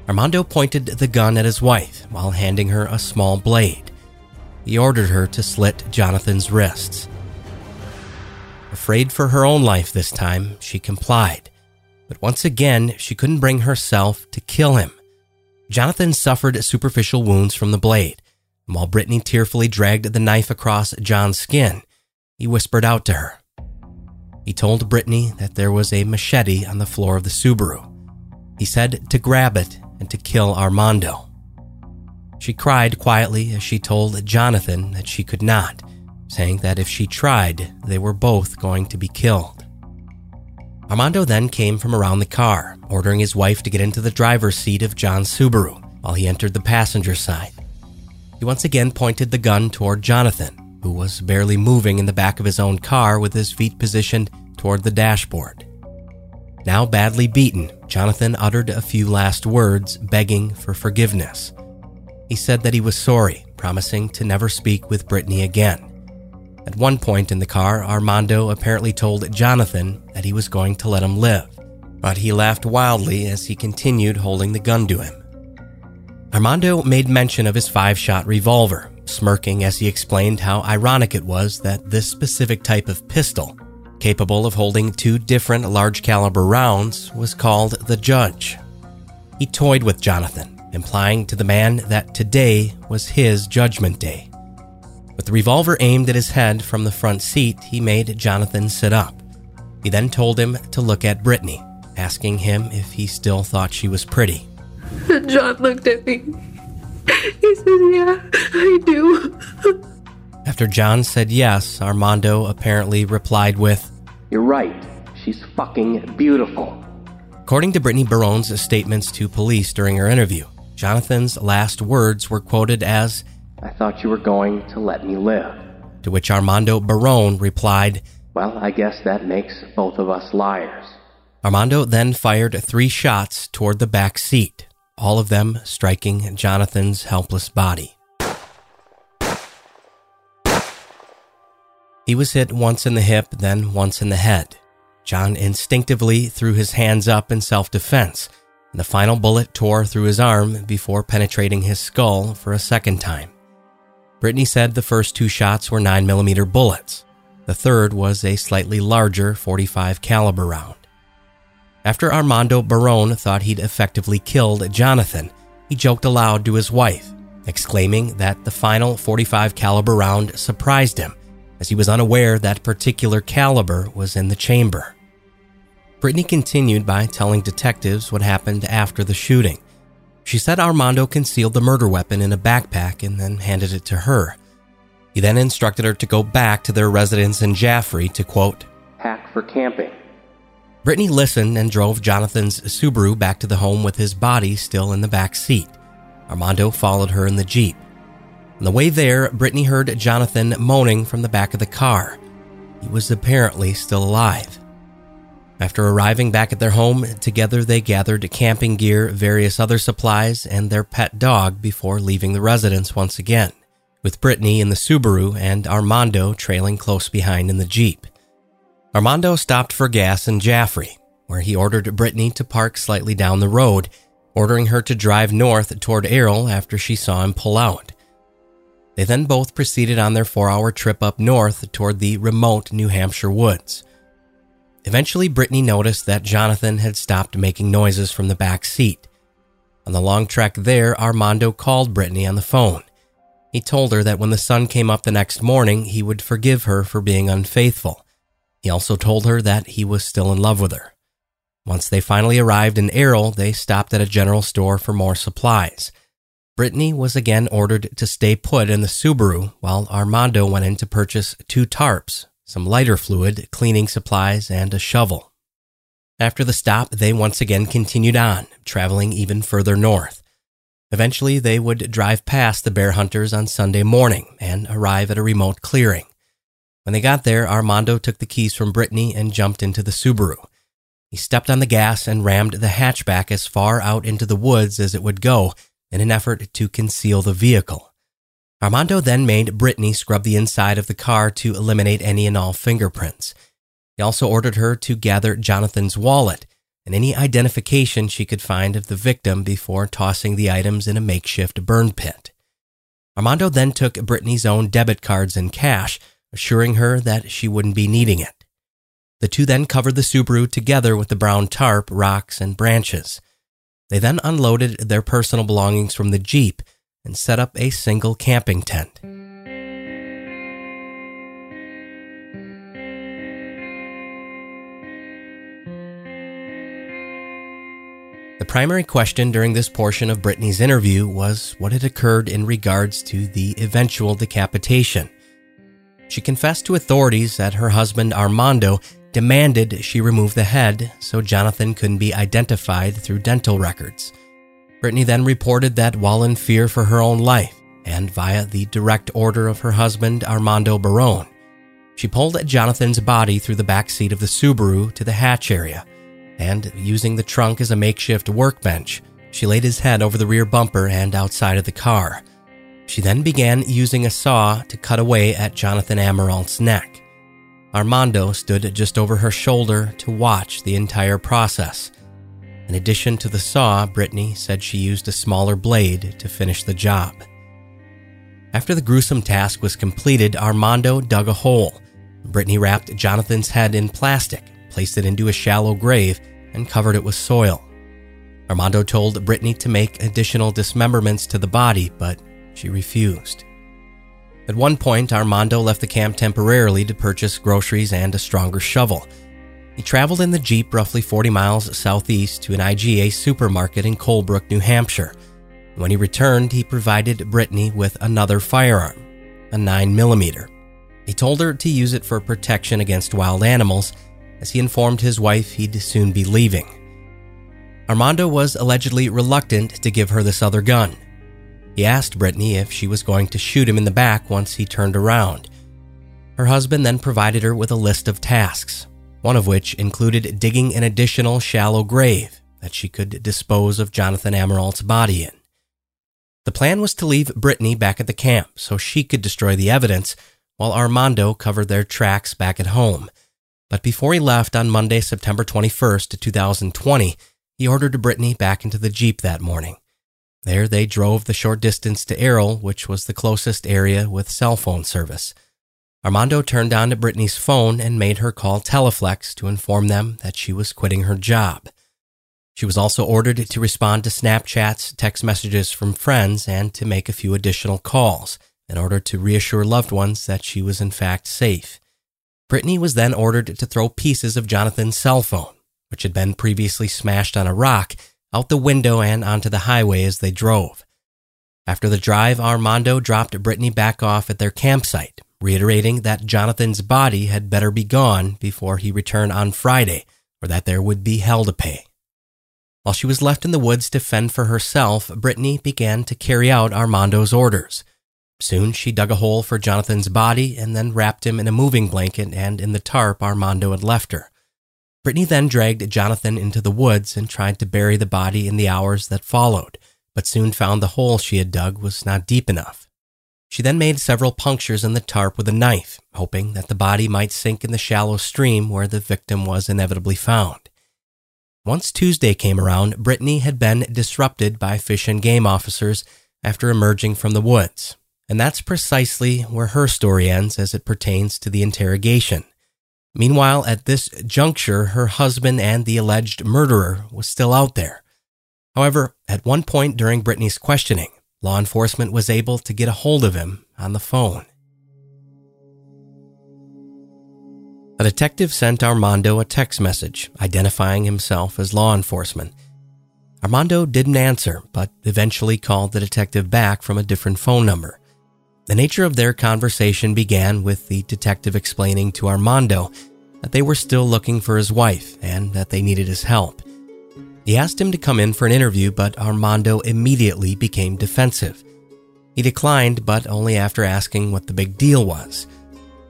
Armando pointed the gun at his wife while handing her a small blade. He ordered her to slit Jonathan's wrists. Afraid for her own life this time, she complied. But once again, she couldn't bring herself to kill him. Jonathan suffered superficial wounds from the blade, and while Brittany tearfully dragged the knife across John's skin, he whispered out to her. He told Brittany that there was a machete on the floor of the Subaru. He said to grab it and to kill Armando. She cried quietly as she told Jonathan that she could not, saying that if she tried, they were both going to be killed. Armando then came from around the car, ordering his wife to get into the driver's seat of John's Subaru while he entered the passenger side. Once again pointed the gun toward Jonathan, who was barely moving in the back of his own car with his feet positioned toward the dashboard. Now badly beaten, Jonathan uttered a few last words, begging for forgiveness. He said that he was sorry, promising to never speak with Brittany again. At one point in the car, Armando apparently told Jonathan that he was going to let him live, but he laughed wildly as he continued holding the gun to him. Armando made mention of his five shot revolver, smirking as he explained how ironic it was that this specific type of pistol, capable of holding two different large caliber rounds, was called the Judge. He toyed with Jonathan, implying to the man that today was his judgment day. With the revolver aimed at his head from the front seat, he made Jonathan sit up. He then told him to look at Brittany, asking him if he still thought she was pretty.
John looked at me. He said, Yeah, I do.
After John said yes, Armando apparently replied with,
You're right. She's fucking beautiful.
According to Brittany Barone's statements to police during her interview, Jonathan's last words were quoted as,
I thought you were going to let me live.
To which Armando Barone replied,
Well, I guess that makes both of us liars.
Armando then fired three shots toward the back seat, all of them striking Jonathan's helpless body. He was hit once in the hip, then once in the head. John instinctively threw his hands up in self defense, and the final bullet tore through his arm before penetrating his skull for a second time. Brittany said the first two shots were 9mm bullets. The third was a slightly larger 45 caliber round. After Armando Barone thought he'd effectively killed Jonathan, he joked aloud to his wife, exclaiming that the final 45 caliber round surprised him, as he was unaware that particular caliber was in the chamber. Brittany continued by telling detectives what happened after the shooting. She said Armando concealed the murder weapon in a backpack and then handed it to her. He then instructed her to go back to their residence in Jaffrey to quote,
Pack for camping.
Brittany listened and drove Jonathan's Subaru back to the home with his body still in the back seat. Armando followed her in the Jeep. On the way there, Brittany heard Jonathan moaning from the back of the car. He was apparently still alive. After arriving back at their home, together they gathered camping gear, various other supplies, and their pet dog before leaving the residence once again, with Brittany in the Subaru and Armando trailing close behind in the Jeep. Armando stopped for gas in Jaffrey, where he ordered Brittany to park slightly down the road, ordering her to drive north toward Errol after she saw him pull out. They then both proceeded on their four hour trip up north toward the remote New Hampshire woods. Eventually, Brittany noticed that Jonathan had stopped making noises from the back seat. On the long trek there, Armando called Brittany on the phone. He told her that when the sun came up the next morning, he would forgive her for being unfaithful. He also told her that he was still in love with her. Once they finally arrived in Errol, they stopped at a general store for more supplies. Brittany was again ordered to stay put in the Subaru while Armando went in to purchase two tarps, some lighter fluid, cleaning supplies, and a shovel. After the stop, they once again continued on, traveling even further north. Eventually, they would drive past the bear hunters on Sunday morning and arrive at a remote clearing. When they got there, Armando took the keys from Brittany and jumped into the Subaru. He stepped on the gas and rammed the hatchback as far out into the woods as it would go in an effort to conceal the vehicle. Armando then made Brittany scrub the inside of the car to eliminate any and all fingerprints. He also ordered her to gather Jonathan's wallet and any identification she could find of the victim before tossing the items in a makeshift burn pit. Armando then took Brittany's own debit cards and cash, assuring her that she wouldn't be needing it. The two then covered the Subaru together with the brown tarp, rocks, and branches. They then unloaded their personal belongings from the Jeep and set up a single camping tent. The primary question during this portion of Brittany's interview was what had occurred in regards to the eventual decapitation. She confessed to authorities that her husband Armando demanded she remove the head so Jonathan couldn't be identified through dental records. Brittany then reported that while in fear for her own life, and via the direct order of her husband Armando Barone, she pulled at Jonathan's body through the back seat of the Subaru to the hatch area and using the trunk as a makeshift workbench, she laid his head over the rear bumper and outside of the car. She then began using a saw to cut away at Jonathan Amerault's neck. Armando stood just over her shoulder to watch the entire process. In addition to the saw, Brittany said she used a smaller blade to finish the job. After the gruesome task was completed, Armando dug a hole. Brittany wrapped Jonathan's head in plastic placed it into a shallow grave, and covered it with soil. Armando told Brittany to make additional dismemberments to the body, but she refused. At one point, Armando left the camp temporarily to purchase groceries and a stronger shovel. He traveled in the Jeep roughly 40 miles southeast to an IGA supermarket in Colebrook, New Hampshire. When he returned, he provided Brittany with another firearm, a 9mm. He told her to use it for protection against wild animals as he informed his wife he'd soon be leaving. Armando was allegedly reluctant to give her this other gun. He asked Brittany if she was going to shoot him in the back once he turned around. Her husband then provided her with a list of tasks, one of which included digging an additional shallow grave that she could dispose of Jonathan Amerault's body in. The plan was to leave Brittany back at the camp so she could destroy the evidence while Armando covered their tracks back at home. But before he left on Monday, September 21st, 2020, he ordered Brittany back into the Jeep that morning. There, they drove the short distance to Errol, which was the closest area with cell phone service. Armando turned on to Brittany's phone and made her call Teleflex to inform them that she was quitting her job. She was also ordered to respond to Snapchats, text messages from friends, and to make a few additional calls in order to reassure loved ones that she was in fact safe. Brittany was then ordered to throw pieces of Jonathan's cell phone, which had been previously smashed on a rock, out the window and onto the highway as they drove. After the drive, Armando dropped Brittany back off at their campsite, reiterating that Jonathan's body had better be gone before he returned on Friday, or that there would be hell to pay. While she was left in the woods to fend for herself, Brittany began to carry out Armando's orders. Soon she dug a hole for Jonathan's body and then wrapped him in a moving blanket and in the tarp Armando had left her. Brittany then dragged Jonathan into the woods and tried to bury the body in the hours that followed, but soon found the hole she had dug was not deep enough. She then made several punctures in the tarp with a knife, hoping that the body might sink in the shallow stream where the victim was inevitably found. Once Tuesday came around, Brittany had been disrupted by fish and game officers after emerging from the woods. And that's precisely where her story ends as it pertains to the interrogation. Meanwhile, at this juncture, her husband and the alleged murderer was still out there. However, at one point during Brittany's questioning, law enforcement was able to get a hold of him on the phone. A detective sent Armando a text message identifying himself as law enforcement. Armando didn't answer, but eventually called the detective back from a different phone number. The nature of their conversation began with the detective explaining to Armando that they were still looking for his wife and that they needed his help. He asked him to come in for an interview, but Armando immediately became defensive. He declined, but only after asking what the big deal was.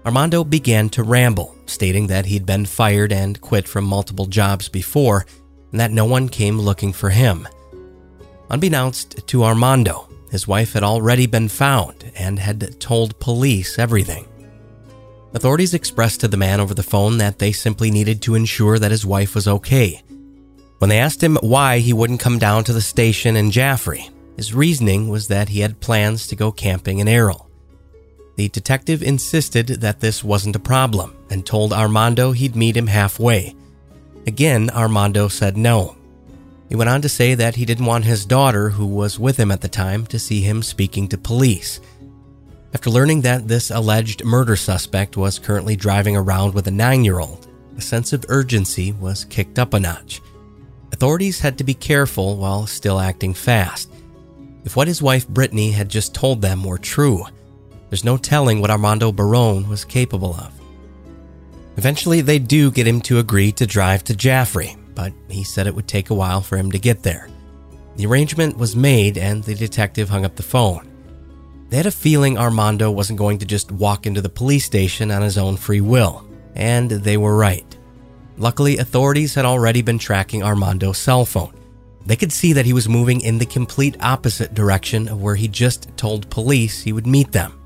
Armando began to ramble, stating that he'd been fired and quit from multiple jobs before, and that no one came looking for him. Unbeknownst to Armando, his wife had already been found and had told police everything. Authorities expressed to the man over the phone that they simply needed to ensure that his wife was okay. When they asked him why he wouldn't come down to the station in Jaffrey, his reasoning was that he had plans to go camping in Errol. The detective insisted that this wasn't a problem and told Armando he'd meet him halfway. Again, Armando said no. He went on to say that he didn't want his daughter, who was with him at the time, to see him speaking to police. After learning that this alleged murder suspect was currently driving around with a nine year old, a sense of urgency was kicked up a notch. Authorities had to be careful while still acting fast. If what his wife Brittany had just told them were true, there's no telling what Armando Barone was capable of. Eventually, they do get him to agree to drive to Jaffrey, but he said it would take a while for him to get there. The arrangement was made, and the detective hung up the phone. They had a feeling Armando wasn't going to just walk into the police station on his own free will, and they were right. Luckily, authorities had already been tracking Armando's cell phone. They could see that he was moving in the complete opposite direction of where he just told police he would meet them.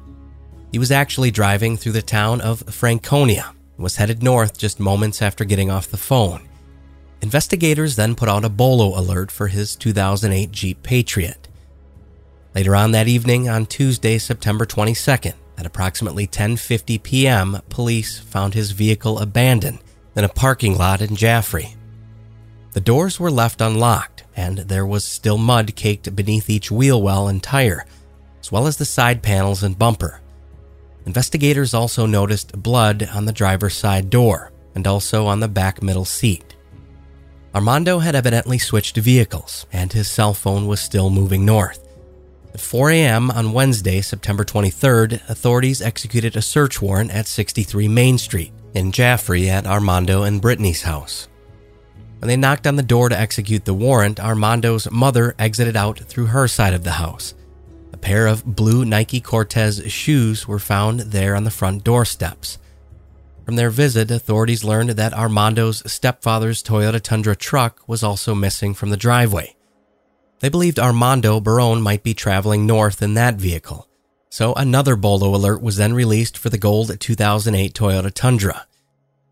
He was actually driving through the town of Franconia and was headed north just moments after getting off the phone. Investigators then put out a bolo alert for his 2008 Jeep Patriot. Later on that evening, on Tuesday, September 22nd, at approximately 10:50 p.m., police found his vehicle abandoned in a parking lot in Jaffrey. The doors were left unlocked, and there was still mud caked beneath each wheel well and tire, as well as the side panels and bumper. Investigators also noticed blood on the driver's side door and also on the back middle seat. Armando had evidently switched vehicles, and his cell phone was still moving north. At 4 a.m. on Wednesday, September 23rd, authorities executed a search warrant at 63 Main Street in Jaffrey at Armando and Brittany's house. When they knocked on the door to execute the warrant, Armando's mother exited out through her side of the house. A pair of blue Nike Cortez shoes were found there on the front doorsteps. From their visit, authorities learned that Armando's stepfather's Toyota Tundra truck was also missing from the driveway. They believed Armando Barone might be traveling north in that vehicle, so another Bolo alert was then released for the gold 2008 Toyota Tundra.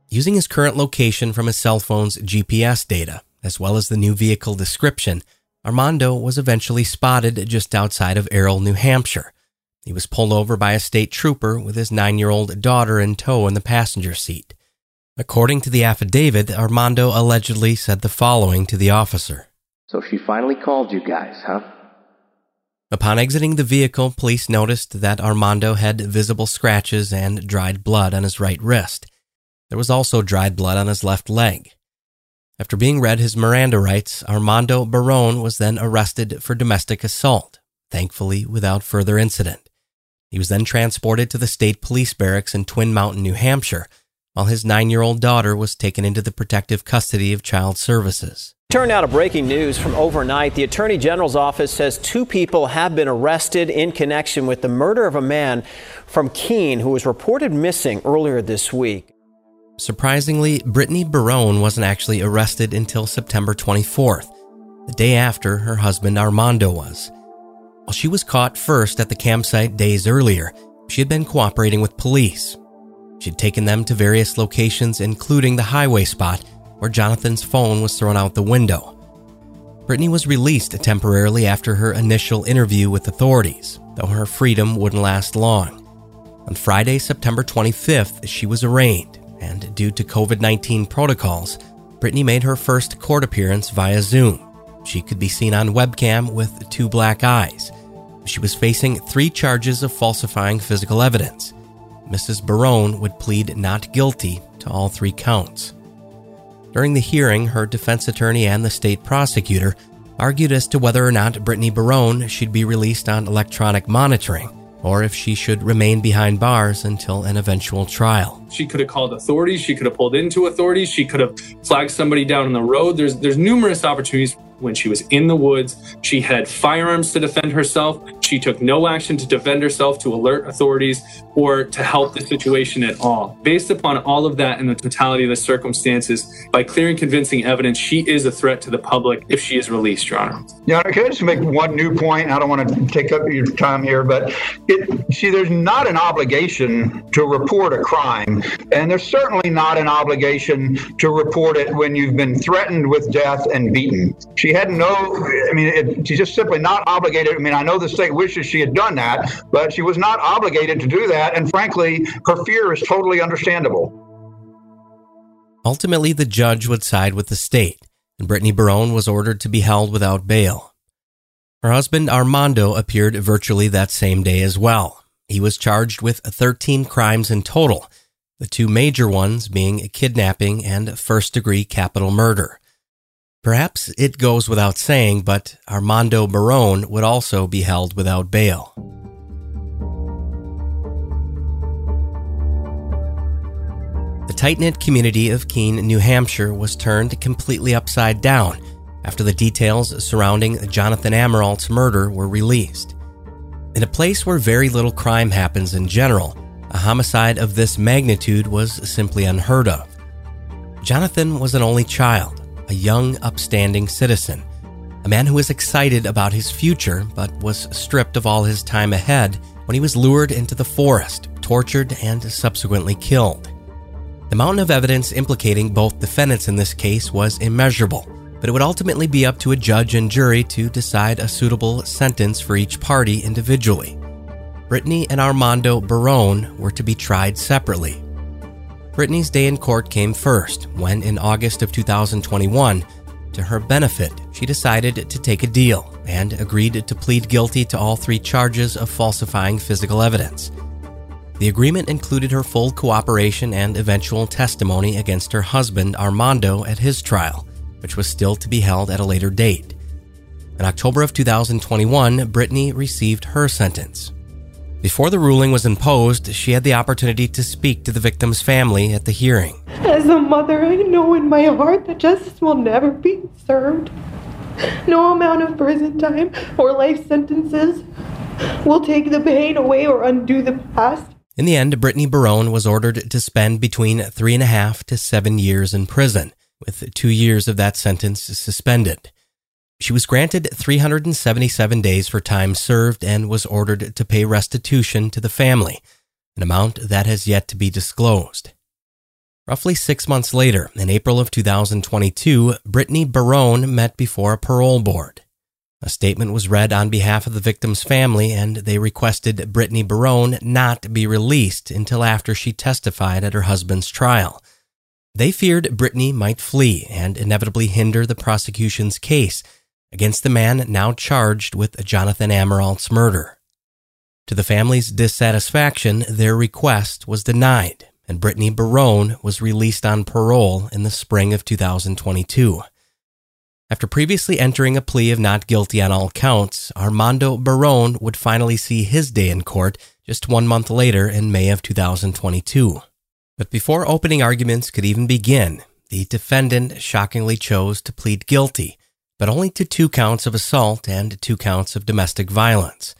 Using his current location from his cell phone's GPS data, as well as the new vehicle description, Armando was eventually spotted just outside of Errol, New Hampshire. He was pulled over by a state trooper with his nine year old daughter in tow in the passenger seat. According to the affidavit, Armando allegedly said the following to the officer
So she finally called you guys, huh?
Upon exiting the vehicle, police noticed that Armando had visible scratches and dried blood on his right wrist. There was also dried blood on his left leg. After being read his Miranda rights, Armando Barone was then arrested for domestic assault, thankfully without further incident. He was then transported to the state police barracks in Twin Mountain, New Hampshire, while his nine year old daughter was taken into the protective custody of Child Services.
Turn now to breaking news from overnight. The Attorney General's office says two people have been arrested in connection with the murder of a man from Keene who was reported missing earlier this week.
Surprisingly, Brittany Barone wasn't actually arrested until September 24th, the day after her husband Armando was. While she was caught first at the campsite days earlier, she had been cooperating with police. She'd taken them to various locations, including the highway spot where Jonathan's phone was thrown out the window. Brittany was released temporarily after her initial interview with authorities, though her freedom wouldn't last long. On Friday, September 25th, she was arraigned, and due to COVID 19 protocols, Brittany made her first court appearance via Zoom. She could be seen on webcam with two black eyes. She was facing three charges of falsifying physical evidence. Mrs. Barone would plead not guilty to all three counts. During the hearing, her defense attorney and the state prosecutor argued as to whether or not Brittany Barone should be released on electronic monitoring or if she should remain behind bars until an eventual trial.
She could have called authorities, she could have pulled into authorities, she could have flagged somebody down on the road. There's there's numerous opportunities when she was in the woods. She had firearms to defend herself. She took no action to defend herself, to alert authorities, or to help the situation at all. Based upon all of that and the totality of the circumstances, by clear and convincing evidence, she is a threat to the public if she is released, Your Honor.
Yeah, can I just make one new point? I don't want to take up your time here, but it, see, there's not an obligation to report a crime, and there's certainly not an obligation to report it when you've been threatened with death and beaten. She had no, I mean, it, she's just simply not obligated. I mean, I know the state wishes she had done that, but she was not obligated to do that. And frankly, her fear is totally understandable.
Ultimately, the judge would side with the state, and Brittany Barone was ordered to be held without bail. Her husband Armando appeared virtually that same day as well. He was charged with 13 crimes in total, the two major ones being kidnapping and first degree capital murder. Perhaps it goes without saying, but Armando Barone would also be held without bail. The tight knit community of Keene, New Hampshire was turned completely upside down after the details surrounding Jonathan Amerault's murder were released. In a place where very little crime happens in general, a homicide of this magnitude was simply unheard of. Jonathan was an only child, a young, upstanding citizen, a man who was excited about his future but was stripped of all his time ahead when he was lured into the forest, tortured, and subsequently killed. The mountain of evidence implicating both defendants in this case was immeasurable, but it would ultimately be up to a judge and jury to decide a suitable sentence for each party individually. Brittany and Armando Barone were to be tried separately. Brittany's day in court came first when, in August of 2021, to her benefit, she decided to take a deal and agreed to plead guilty to all three charges of falsifying physical evidence. The agreement included her full cooperation and eventual testimony against her husband, Armando, at his trial, which was still to be held at a later date. In October of 2021, Brittany received her sentence. Before the ruling was imposed, she had the opportunity to speak to the victim's family at the hearing.
As a mother, I know in my heart that justice will never be served. No amount of prison time or life sentences will take the pain away or undo the past.
In the end, Brittany Barone was ordered to spend between three and a half to seven years in prison, with two years of that sentence suspended. She was granted 377 days for time served and was ordered to pay restitution to the family, an amount that has yet to be disclosed. Roughly six months later, in April of 2022, Brittany Barone met before a parole board. A statement was read on behalf of the victim's family, and they requested Brittany Barone not be released until after she testified at her husband's trial. They feared Brittany might flee and inevitably hinder the prosecution's case against the man now charged with Jonathan Amerault's murder. To the family's dissatisfaction, their request was denied, and Brittany Barone was released on parole in the spring of 2022. After previously entering a plea of not guilty on all counts, Armando Barone would finally see his day in court just one month later in May of 2022. But before opening arguments could even begin, the defendant shockingly chose to plead guilty, but only to two counts of assault and two counts of domestic violence.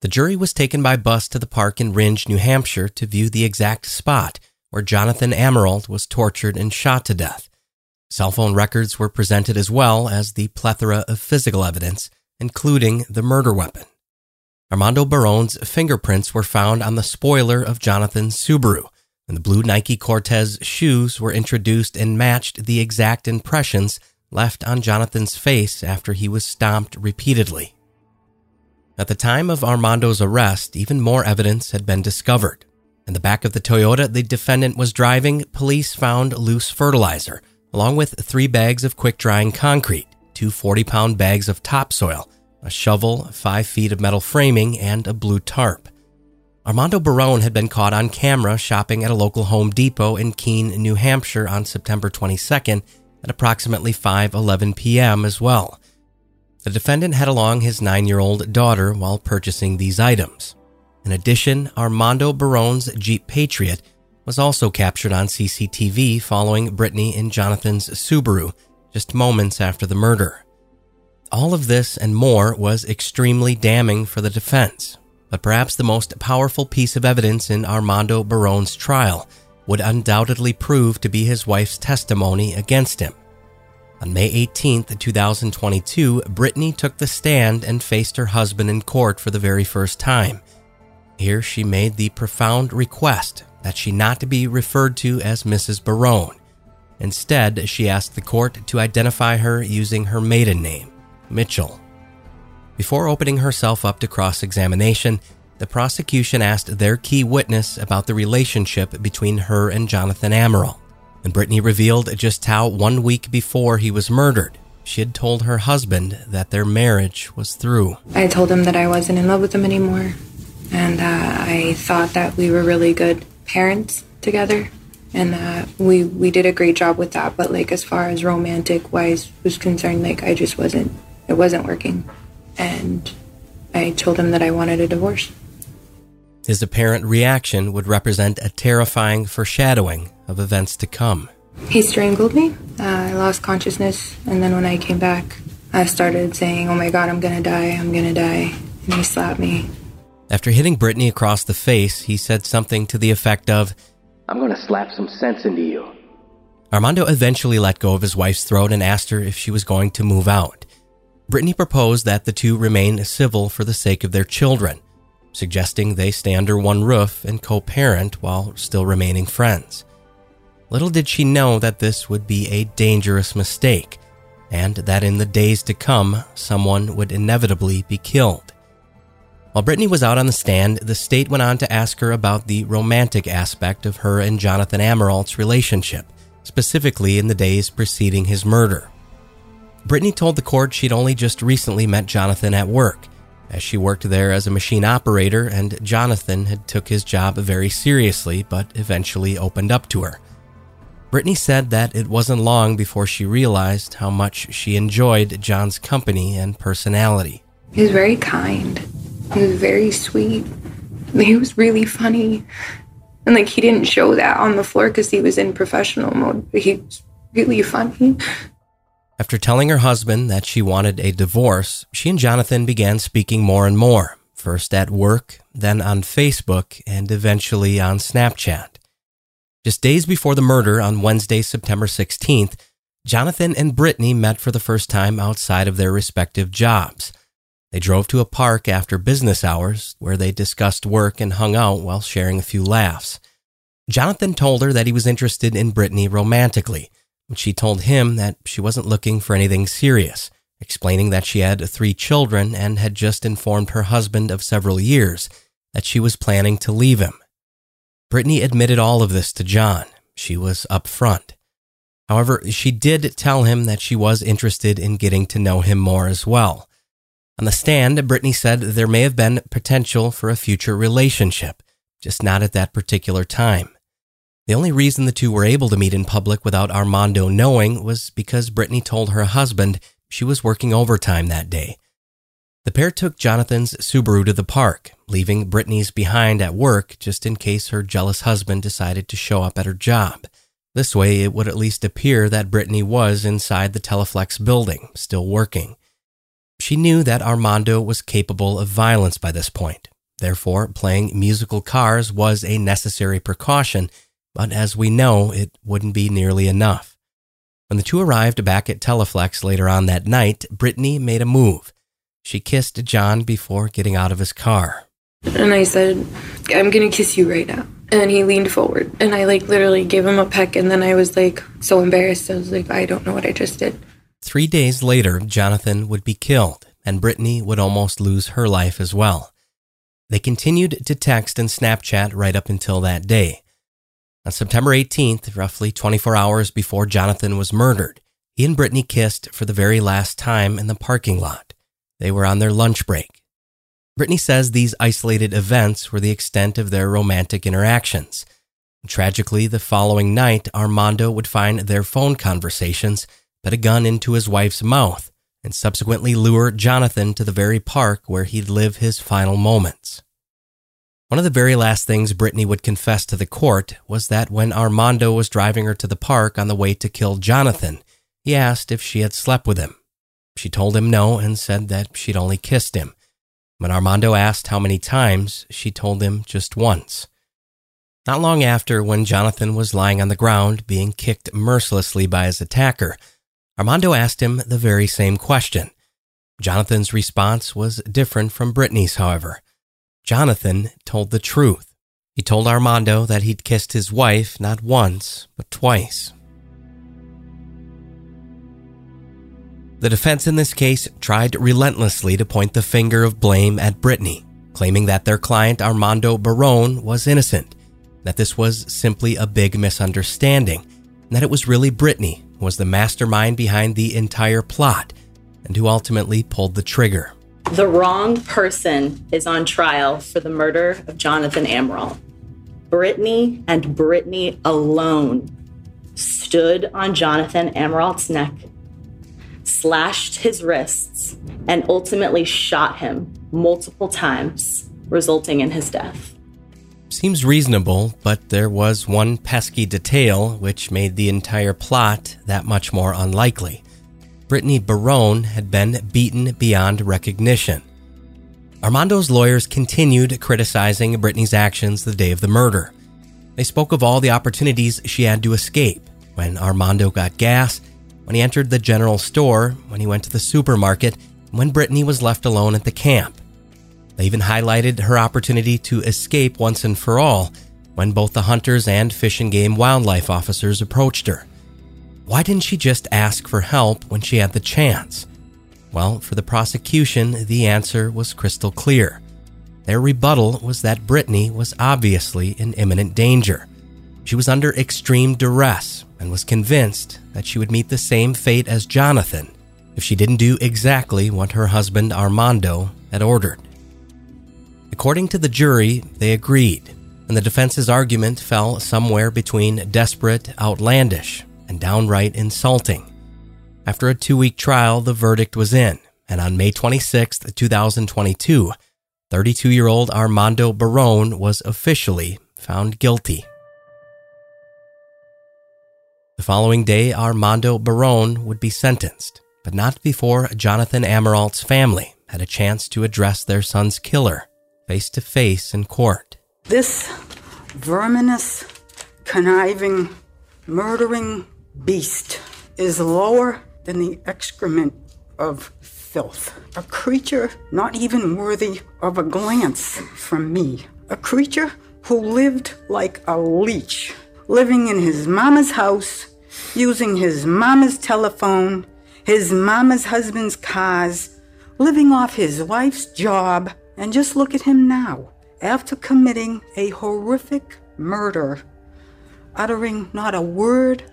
The jury was taken by bus to the park in Rindge, New Hampshire to view the exact spot where Jonathan Amerault was tortured and shot to death. Cell phone records were presented as well as the plethora of physical evidence, including the murder weapon. Armando Barone's fingerprints were found on the spoiler of Jonathan's Subaru, and the blue Nike Cortez shoes were introduced and matched the exact impressions left on Jonathan's face after he was stomped repeatedly. At the time of Armando's arrest, even more evidence had been discovered. In the back of the Toyota the defendant was driving, police found loose fertilizer along with three bags of quick drying concrete, two 40 pound bags of topsoil, a shovel, five feet of metal framing, and a blue tarp. Armando Barone had been caught on camera shopping at a local Home Depot in Keene, New Hampshire on September 22nd at approximately 5:11 p.m. as well. The defendant had along his 9-year-old daughter while purchasing these items. In addition, Armando Barone's Jeep Patriot was also captured on CCTV following Brittany and Jonathan's Subaru just moments after the murder. All of this and more was extremely damning for the defense, but perhaps the most powerful piece of evidence in Armando Barone's trial would undoubtedly prove to be his wife's testimony against him. On May 18, 2022, Brittany took the stand and faced her husband in court for the very first time. Here she made the profound request that she not be referred to as Mrs. Barone. Instead, she asked the court to identify her using her maiden name, Mitchell. Before opening herself up to cross examination, the prosecution asked their key witness about the relationship between her and Jonathan Amerault. And Brittany revealed just how one week before he was murdered, she had told her husband that their marriage was through.
I told him that I wasn't in love with him anymore, and uh, I thought that we were really good parents together, and uh, we we did a great job with that. But like as far as romantic wise was concerned, like I just wasn't it wasn't working, and I told him that I wanted a divorce.
His apparent reaction would represent a terrifying foreshadowing of events to come.
He strangled me. Uh, I lost consciousness, and then when I came back, I started saying, "Oh my God, I'm gonna die! I'm gonna die!" And he slapped me.
After hitting Brittany across the face, he said something to the effect of,
I'm going to slap some sense into you.
Armando eventually let go of his wife's throat and asked her if she was going to move out. Brittany proposed that the two remain civil for the sake of their children, suggesting they stay under one roof and co parent while still remaining friends. Little did she know that this would be a dangerous mistake, and that in the days to come, someone would inevitably be killed. While Brittany was out on the stand, the state went on to ask her about the romantic aspect of her and Jonathan Amerault's relationship, specifically in the days preceding his murder. Brittany told the court she'd only just recently met Jonathan at work, as she worked there as a machine operator and Jonathan had took his job very seriously but eventually opened up to her. Brittany said that it wasn't long before she realized how much she enjoyed John's company and personality.
He was very kind. He was very sweet. He was really funny. And like he didn't show that on the floor because he was in professional mode, but he was really funny.
After telling her husband that she wanted a divorce, she and Jonathan began speaking more and more, first at work, then on Facebook, and eventually on Snapchat. Just days before the murder on Wednesday, September 16th, Jonathan and Brittany met for the first time outside of their respective jobs. They drove to a park after business hours where they discussed work and hung out while sharing a few laughs. Jonathan told her that he was interested in Brittany romantically, she told him that she wasn't looking for anything serious, explaining that she had three children and had just informed her husband of several years that she was planning to leave him. Brittany admitted all of this to John. She was upfront. However, she did tell him that she was interested in getting to know him more as well. On the stand, Brittany said there may have been potential for a future relationship, just not at that particular time. The only reason the two were able to meet in public without Armando knowing was because Brittany told her husband she was working overtime that day. The pair took Jonathan's Subaru to the park, leaving Brittany's behind at work just in case her jealous husband decided to show up at her job. This way, it would at least appear that Brittany was inside the Teleflex building, still working. She knew that Armando was capable of violence by this point. Therefore, playing musical cars was a necessary precaution, but as we know, it wouldn't be nearly enough. When the two arrived back at Teleflex later on that night, Brittany made a move. She kissed John before getting out of his car.
And I said, I'm gonna kiss you right now. And he leaned forward and I like literally gave him a peck and then I was like so embarrassed. I was like, I don't know what I just did.
Three days later, Jonathan would be killed, and Brittany would almost lose her life as well. They continued to text and Snapchat right up until that day. On September 18th, roughly 24 hours before Jonathan was murdered, he and Brittany kissed for the very last time in the parking lot. They were on their lunch break. Brittany says these isolated events were the extent of their romantic interactions. Tragically, the following night, Armando would find their phone conversations put a gun into his wife's mouth, and subsequently lure Jonathan to the very park where he'd live his final moments. One of the very last things Brittany would confess to the court was that when Armando was driving her to the park on the way to kill Jonathan, he asked if she had slept with him. She told him no and said that she'd only kissed him. When Armando asked how many times, she told him just once. Not long after, when Jonathan was lying on the ground being kicked mercilessly by his attacker, Armando asked him the very same question. Jonathan's response was different from Brittany's, however. Jonathan told the truth. He told Armando that he'd kissed his wife not once, but twice. The defense in this case tried relentlessly to point the finger of blame at Brittany, claiming that their client Armando Barone was innocent, that this was simply a big misunderstanding, and that it was really Brittany who was the mastermind behind the entire plot and who ultimately pulled the trigger.
The wrong person is on trial for the murder of Jonathan Amerault. Brittany and Brittany alone stood on Jonathan Amerault's neck slashed his wrists, and ultimately shot him multiple times, resulting in his death.
Seems reasonable, but there was one pesky detail which made the entire plot that much more unlikely. Brittany Barron had been beaten beyond recognition. Armando's lawyers continued criticizing Brittany's actions the day of the murder. They spoke of all the opportunities she had to escape when Armando got gas, when he entered the general store, when he went to the supermarket, when Brittany was left alone at the camp. They even highlighted her opportunity to escape once and for all when both the hunters and fish and game wildlife officers approached her. Why didn't she just ask for help when she had the chance? Well, for the prosecution, the answer was crystal clear. Their rebuttal was that Brittany was obviously in imminent danger. She was under extreme duress and was convinced that she would meet the same fate as Jonathan if she didn't do exactly what her husband Armando had ordered. According to the jury, they agreed, and the defense's argument fell somewhere between desperate, outlandish, and downright insulting. After a two week trial, the verdict was in, and on May 26, 2022, 32 year old Armando Barron was officially found guilty. The following day, Armando Barron would be sentenced, but not before Jonathan Amerault's family had a chance to address their son's killer face to face in court.
This verminous, conniving, murdering beast is lower than the excrement of filth. A creature not even worthy of a glance from me. A creature who lived like a leech, living in his mama's house using his mama's telephone, his mama's husband's cars, living off his wife's job, and just look at him now, after committing a horrific murder, uttering not a word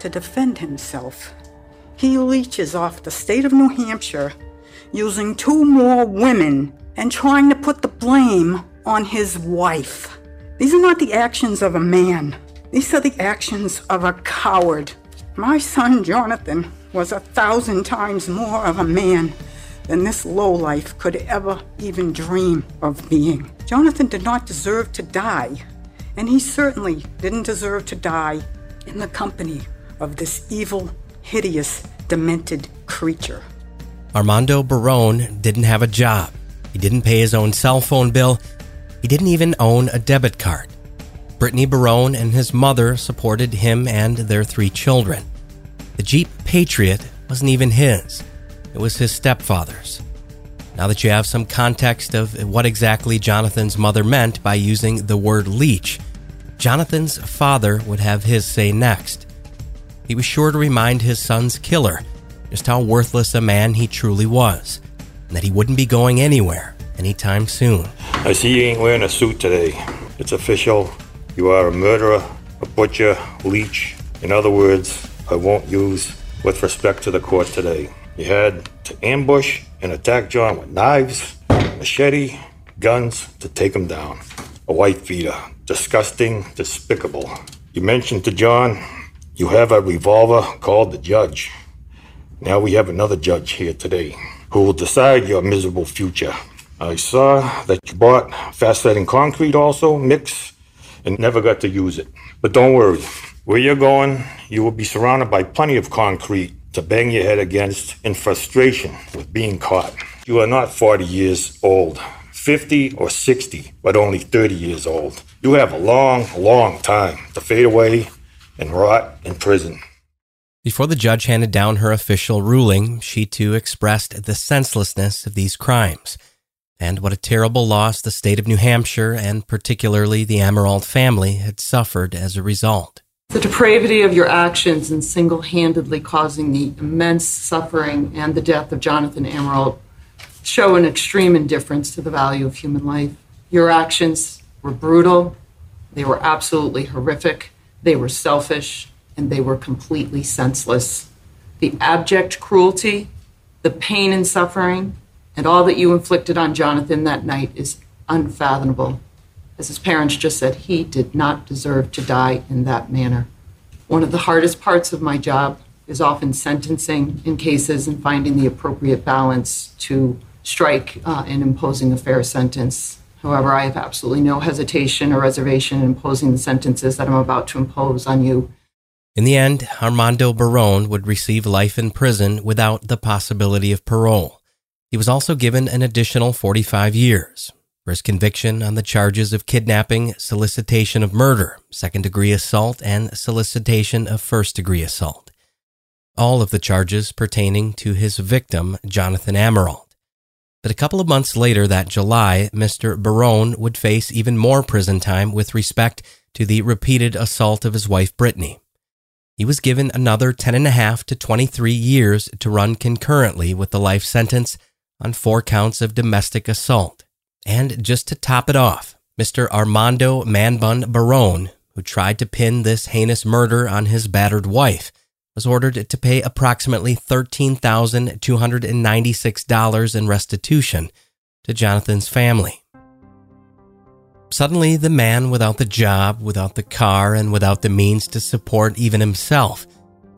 to defend himself. He leeches off the state of New Hampshire using two more women and trying to put the blame on his wife. These are not the actions of a man. These are the actions of a coward. My son Jonathan was a thousand times more of a man than this lowlife could ever even dream of being. Jonathan did not deserve to die, and he certainly didn't deserve to die in the company of this evil, hideous, demented creature.
Armando Barron didn't have a job. He didn't pay his own cell phone bill. He didn't even own a debit card. Brittany Barron and his mother supported him and their three children. The Jeep Patriot wasn't even his, it was his stepfather's. Now that you have some context of what exactly Jonathan's mother meant by using the word leech, Jonathan's father would have his say next. He was sure to remind his son's killer just how worthless a man he truly was, and that he wouldn't be going anywhere anytime soon.
I see you ain't wearing a suit today. It's official. You are a murderer, a butcher, leech. In other words, I won't use with respect to the court today. You had to ambush and attack John with knives, machete, guns to take him down. A white beater. Disgusting, despicable. You mentioned to John you have a revolver called the judge. Now we have another judge here today who will decide your miserable future. I saw that you bought fast setting concrete also, mix and never got to use it. But don't worry, where you're going, you will be surrounded by plenty of concrete to bang your head against in frustration with being caught. You are not 40 years old, 50 or 60, but only 30 years old. You have a long, long time to fade away and rot in prison.
Before the judge handed down her official ruling, she too expressed the senselessness of these crimes and what a terrible loss the state of New Hampshire and particularly the Amerault family had suffered as a result.
The depravity of your actions in single handedly causing the immense suffering and the death of Jonathan Amerault show an extreme indifference to the value of human life. Your actions were brutal, they were absolutely horrific, they were selfish, and they were completely senseless. The abject cruelty, the pain and suffering, and all that you inflicted on Jonathan that night is unfathomable. As his parents just said, he did not deserve to die in that manner. One of the hardest parts of my job is often sentencing in cases and finding the appropriate balance to strike uh, in imposing a fair sentence. However, I have absolutely no hesitation or reservation in imposing the sentences that I'm about to impose on you.
In the end, Armando Barron would receive life in prison without the possibility of parole. He was also given an additional 45 years for his conviction on the charges of kidnapping, solicitation of murder, second degree assault, and solicitation of first degree assault. All of the charges pertaining to his victim, Jonathan Amerault. But a couple of months later that July, Mr. Barron would face even more prison time with respect to the repeated assault of his wife, Brittany. He was given another 10 and a half to 23 years to run concurrently with the life sentence on four counts of domestic assault. And just to top it off, Mr. Armando Manbun Barron, who tried to pin this heinous murder on his battered wife, was ordered to pay approximately $13,296 in restitution to Jonathan's family. Suddenly, the man without the job, without the car, and without the means to support even himself,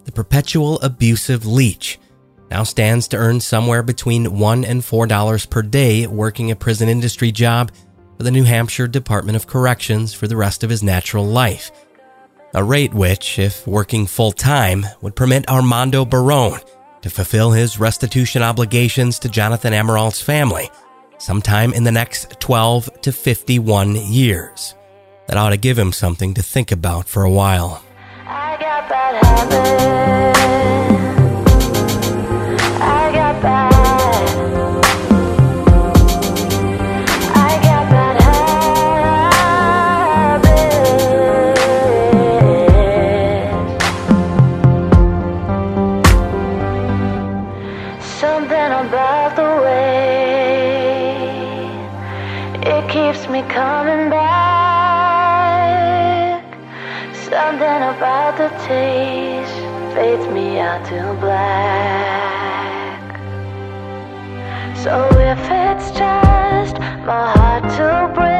the perpetual abusive leech, now stands to earn somewhere between 1 and $4 per day working a prison industry job for the New Hampshire Department of Corrections for the rest of his natural life. A rate which, if working full time, would permit Armando Barron to fulfill his restitution obligations to Jonathan Amerault's family sometime in the next 12 to 51 years. That ought to give him something to think about for a while.
Out black. So if it's just my heart to break.